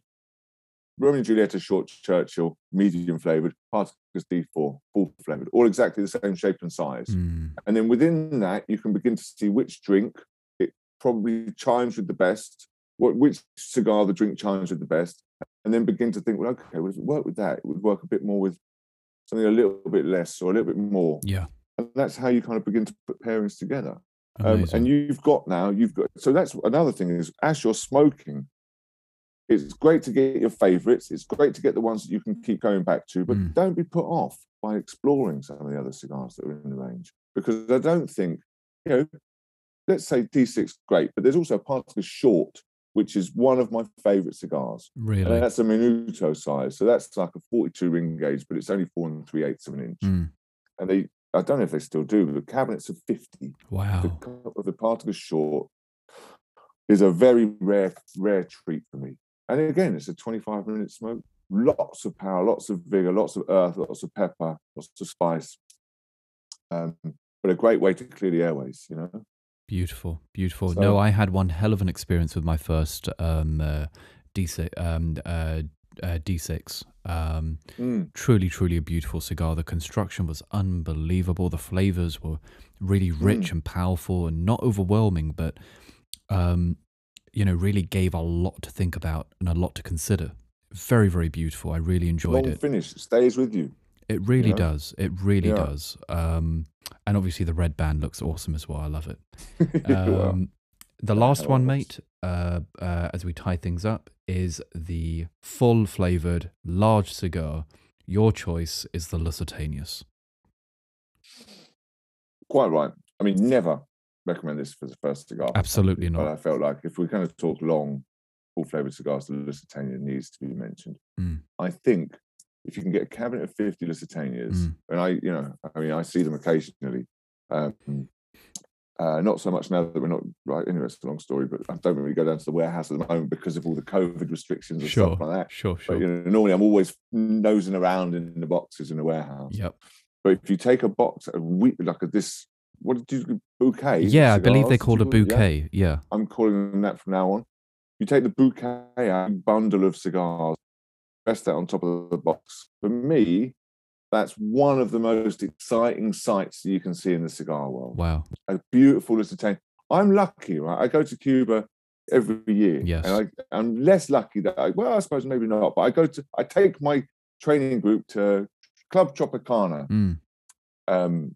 Romeo and Julieta short Churchill, medium flavored. Partagas D4, full flavored. All exactly the same shape and size. mm, And then within that, you can begin to see which drink it probably chimes with the best, what which cigar the drink chimes with the best, and then begin to think, well, okay, well, if it work with that, it would work a bit more with something a little bit less or a little bit more. yeah. And that's how you kind of begin to put pairings together. Um, and you've got now, you've got so that's another thing is as you're smoking, it's great to get your favorites. It's great to get the ones that you can keep going back to, but Mm. don't be put off by exploring some of the other cigars that are in the range because I don't think, you know, let's say D6 great, but there's also a Partagas short, which is one of my favorite cigars. And that's a minuto size. So that's like a 42 ring gauge, but it's only four and three eighths of an inch. Mm, And they, I don't know if they still do, but the cabinets of 50 the wow. of the Partagas short is a very rare, rare treat for me. And again, it's a 25 minute smoke. Lots of power, lots of vigor, lots of earth, lots of pepper, lots of spice. Um, but a great way to clear the airways, you know. Beautiful, beautiful. So- no, I had one hell of an experience with my first um, uh, D6. Um, uh, uh, D6. Um, Mm, truly, truly a beautiful cigar. The construction was unbelievable. The flavors were really rich and powerful and not overwhelming, but um, you know, really gave a lot to think about and a lot to consider. Very, very beautiful. I really enjoyed Long it. finish stays with you. It really know? does. It really Yeah. does. Um, and obviously the red band looks awesome as well. I love it. Um, the last one, mate, uh, uh, as we tie things up, is the full flavored large cigar. Your choice is the Lusitanias. quite right. I mean, never recommend this for the first cigar. Absolutely But not. I felt like if we're going to talk long, full flavored cigars, the Lusitania needs to be mentioned. Mm. I think if you can get a cabinet of 50 Lusitanias, Mm. and I, you know, I mean, I see them occasionally. Um, uh, not so much now that we're not right. Anyway, it's a long story, but I don't really go down to the warehouse at the moment because of all the COVID restrictions and Sure, stuff like that. sure, But sure. you know, normally I'm always nosing around in the boxes in the warehouse. Yep. But if you take a box, a week like a this, what did you bouquet? Yeah, I believe they cigars, called a did you call it? Yeah, bouquet. Yeah. I'm calling them that from now on. You take the bouquet out, a bundle of cigars, that on top of the box. For me, that's one of the most exciting sights you can see in the cigar world. Wow. A beautiful Lusitania. I'm lucky, right? I go to Cuba every year. Yes. And I, I'm less lucky that I, well, I suppose maybe not, but I go to, I take my training group to Club Tropicana Mm. um,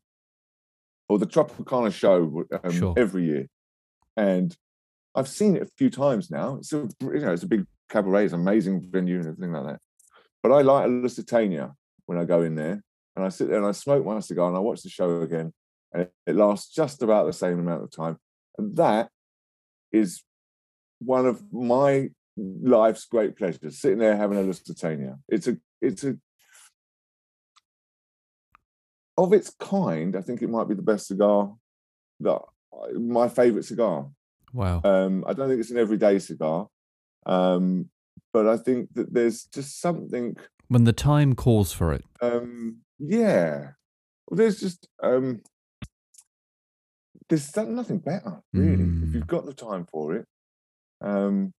or the Tropicana show um, Sure. every year, and I've seen it a few times now. It's a you know it's a big cabaret, is an amazing venue and everything like that. But I like a Lusitania when I go in there, and I sit there and I smoke my cigar and I watch the show again, and it, it lasts just about the same amount of time, and that is one of my life's great pleasures. Sitting there having a Lusitania. It's a it's a of its kind, I think it might be the best cigar that my favorite cigar. Wow. Um, I don't think it's an everyday cigar, um, but I think that there's just something. when the time calls for it. Um, yeah, well, there's just um, there's nothing better really if Mm. you've got the time for it. Um,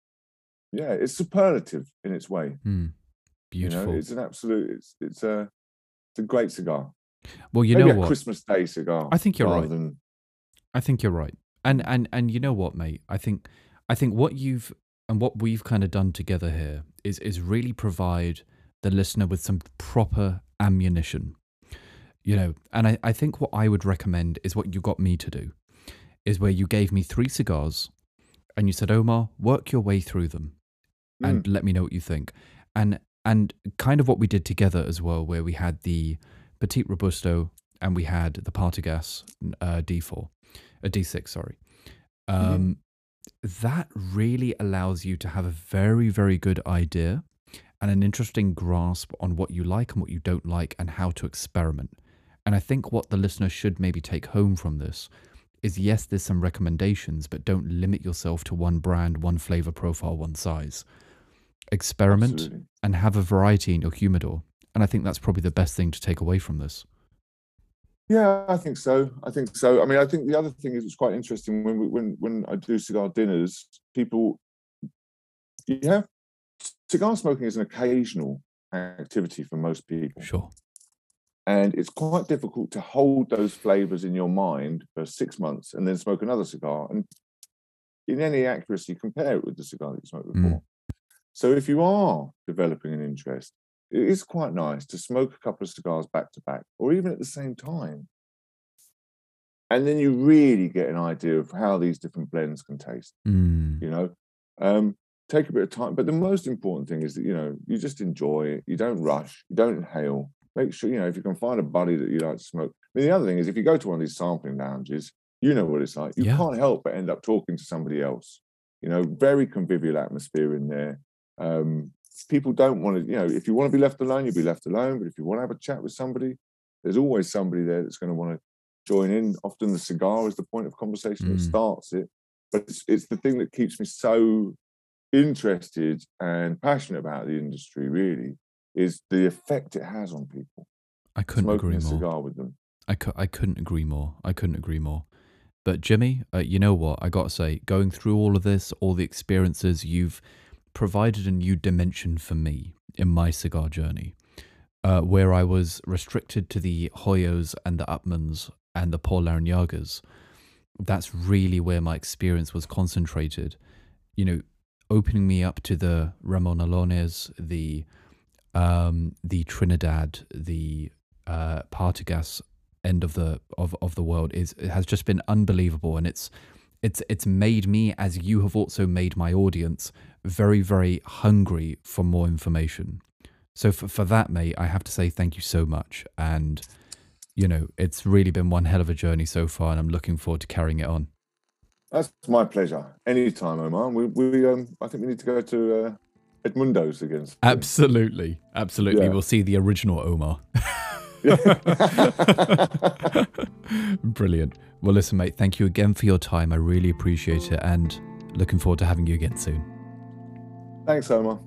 yeah, it's superlative in its way. Mm. Beautiful. You know, it's an absolute. It's it's a it's a great cigar. well, you Maybe know a what? Christmas Day cigar. I think you're right. Than, I think you're right. And and and you know what, mate? I think I think what you've and what we've kind of done together here is is really provide the listener with some proper ammunition. You know, and I, I think what I would recommend is what you got me to do, is where you gave me three cigars and you said, Omar, work your way through them and let me know what you think. And and kind of what we did together as well, where we had the Petit Robusto and we had the Partagas uh, D4, a D6, sorry. Um, That really allows you to have a very, very good idea and an interesting grasp on what you like and what you don't like and how to experiment. And I think what the listener should maybe take home from this is yes, there's some recommendations, but don't limit yourself to one brand, one flavor profile, one size. Experiment Absolutely. and have a variety in your humidor. And I think that's probably the best thing to take away from this. Yeah, I think so. I think so. I mean, I think the other thing is it's quite interesting when we, when when I do cigar dinners, people you have cigar smoking is an occasional activity for most people, Sure. and it's quite difficult to hold those flavors in your mind for six months and then smoke another cigar and in any accuracy compare it with the cigar that you smoked Mm. before. So if you are developing an interest, it is quite nice to smoke a couple of cigars back to back or even at the same time. And then you really get an idea of how these different blends can taste, Mm. you know. Um, take a bit of time. But the most important thing is that, you know, you just enjoy it. You don't rush, you don't inhale. Make sure, you know, if you can find a buddy that you like to smoke. I mean, the other thing is if you go to one of these sampling lounges, you know what it's like. You Yeah. can't help but end up talking to somebody else. You know, very convivial atmosphere in there. Um, people don't want to, you know, if you want to be left alone, you'll be left alone. But if you want to have a chat with somebody, there's always somebody there that's going to want to join in. Often the cigar is the point of conversation that Mm. starts it. But it's, it's the thing that keeps me so interested and passionate about the industry, really, is the effect it has on people. I couldn't smoking agree a more. cigar with them. I, cou- I couldn't agree more. I couldn't agree more. But Jimmy, uh, you know what? I got to say, going through all of this, all the experiences, you've provided a new dimension for me in my cigar journey, uh, where I was restricted to the Hoyos and the Upmans and the Por Larrañagas. That's really where my experience was concentrated. You know, opening me up to the Ramon Allones, the um, the Trinidad, the uh, Partagas end of the of, of the world is has just been unbelievable, and it's it's it's made me, as you have also made my audience, very very hungry for more information. So for for that, mate, I have to say thank you so much, and you know it's really been one hell of a journey so far, and I'm looking forward to carrying it on. That's my pleasure. Anytime, Omar. We, we um, I think we need to go to uh, Edmundo's again. Absolutely, absolutely. Yeah. We'll see the original Omar. Brilliant. Well, listen, mate, thank you again for your time. I really appreciate it and looking forward to having you again soon. Thanks, Omar.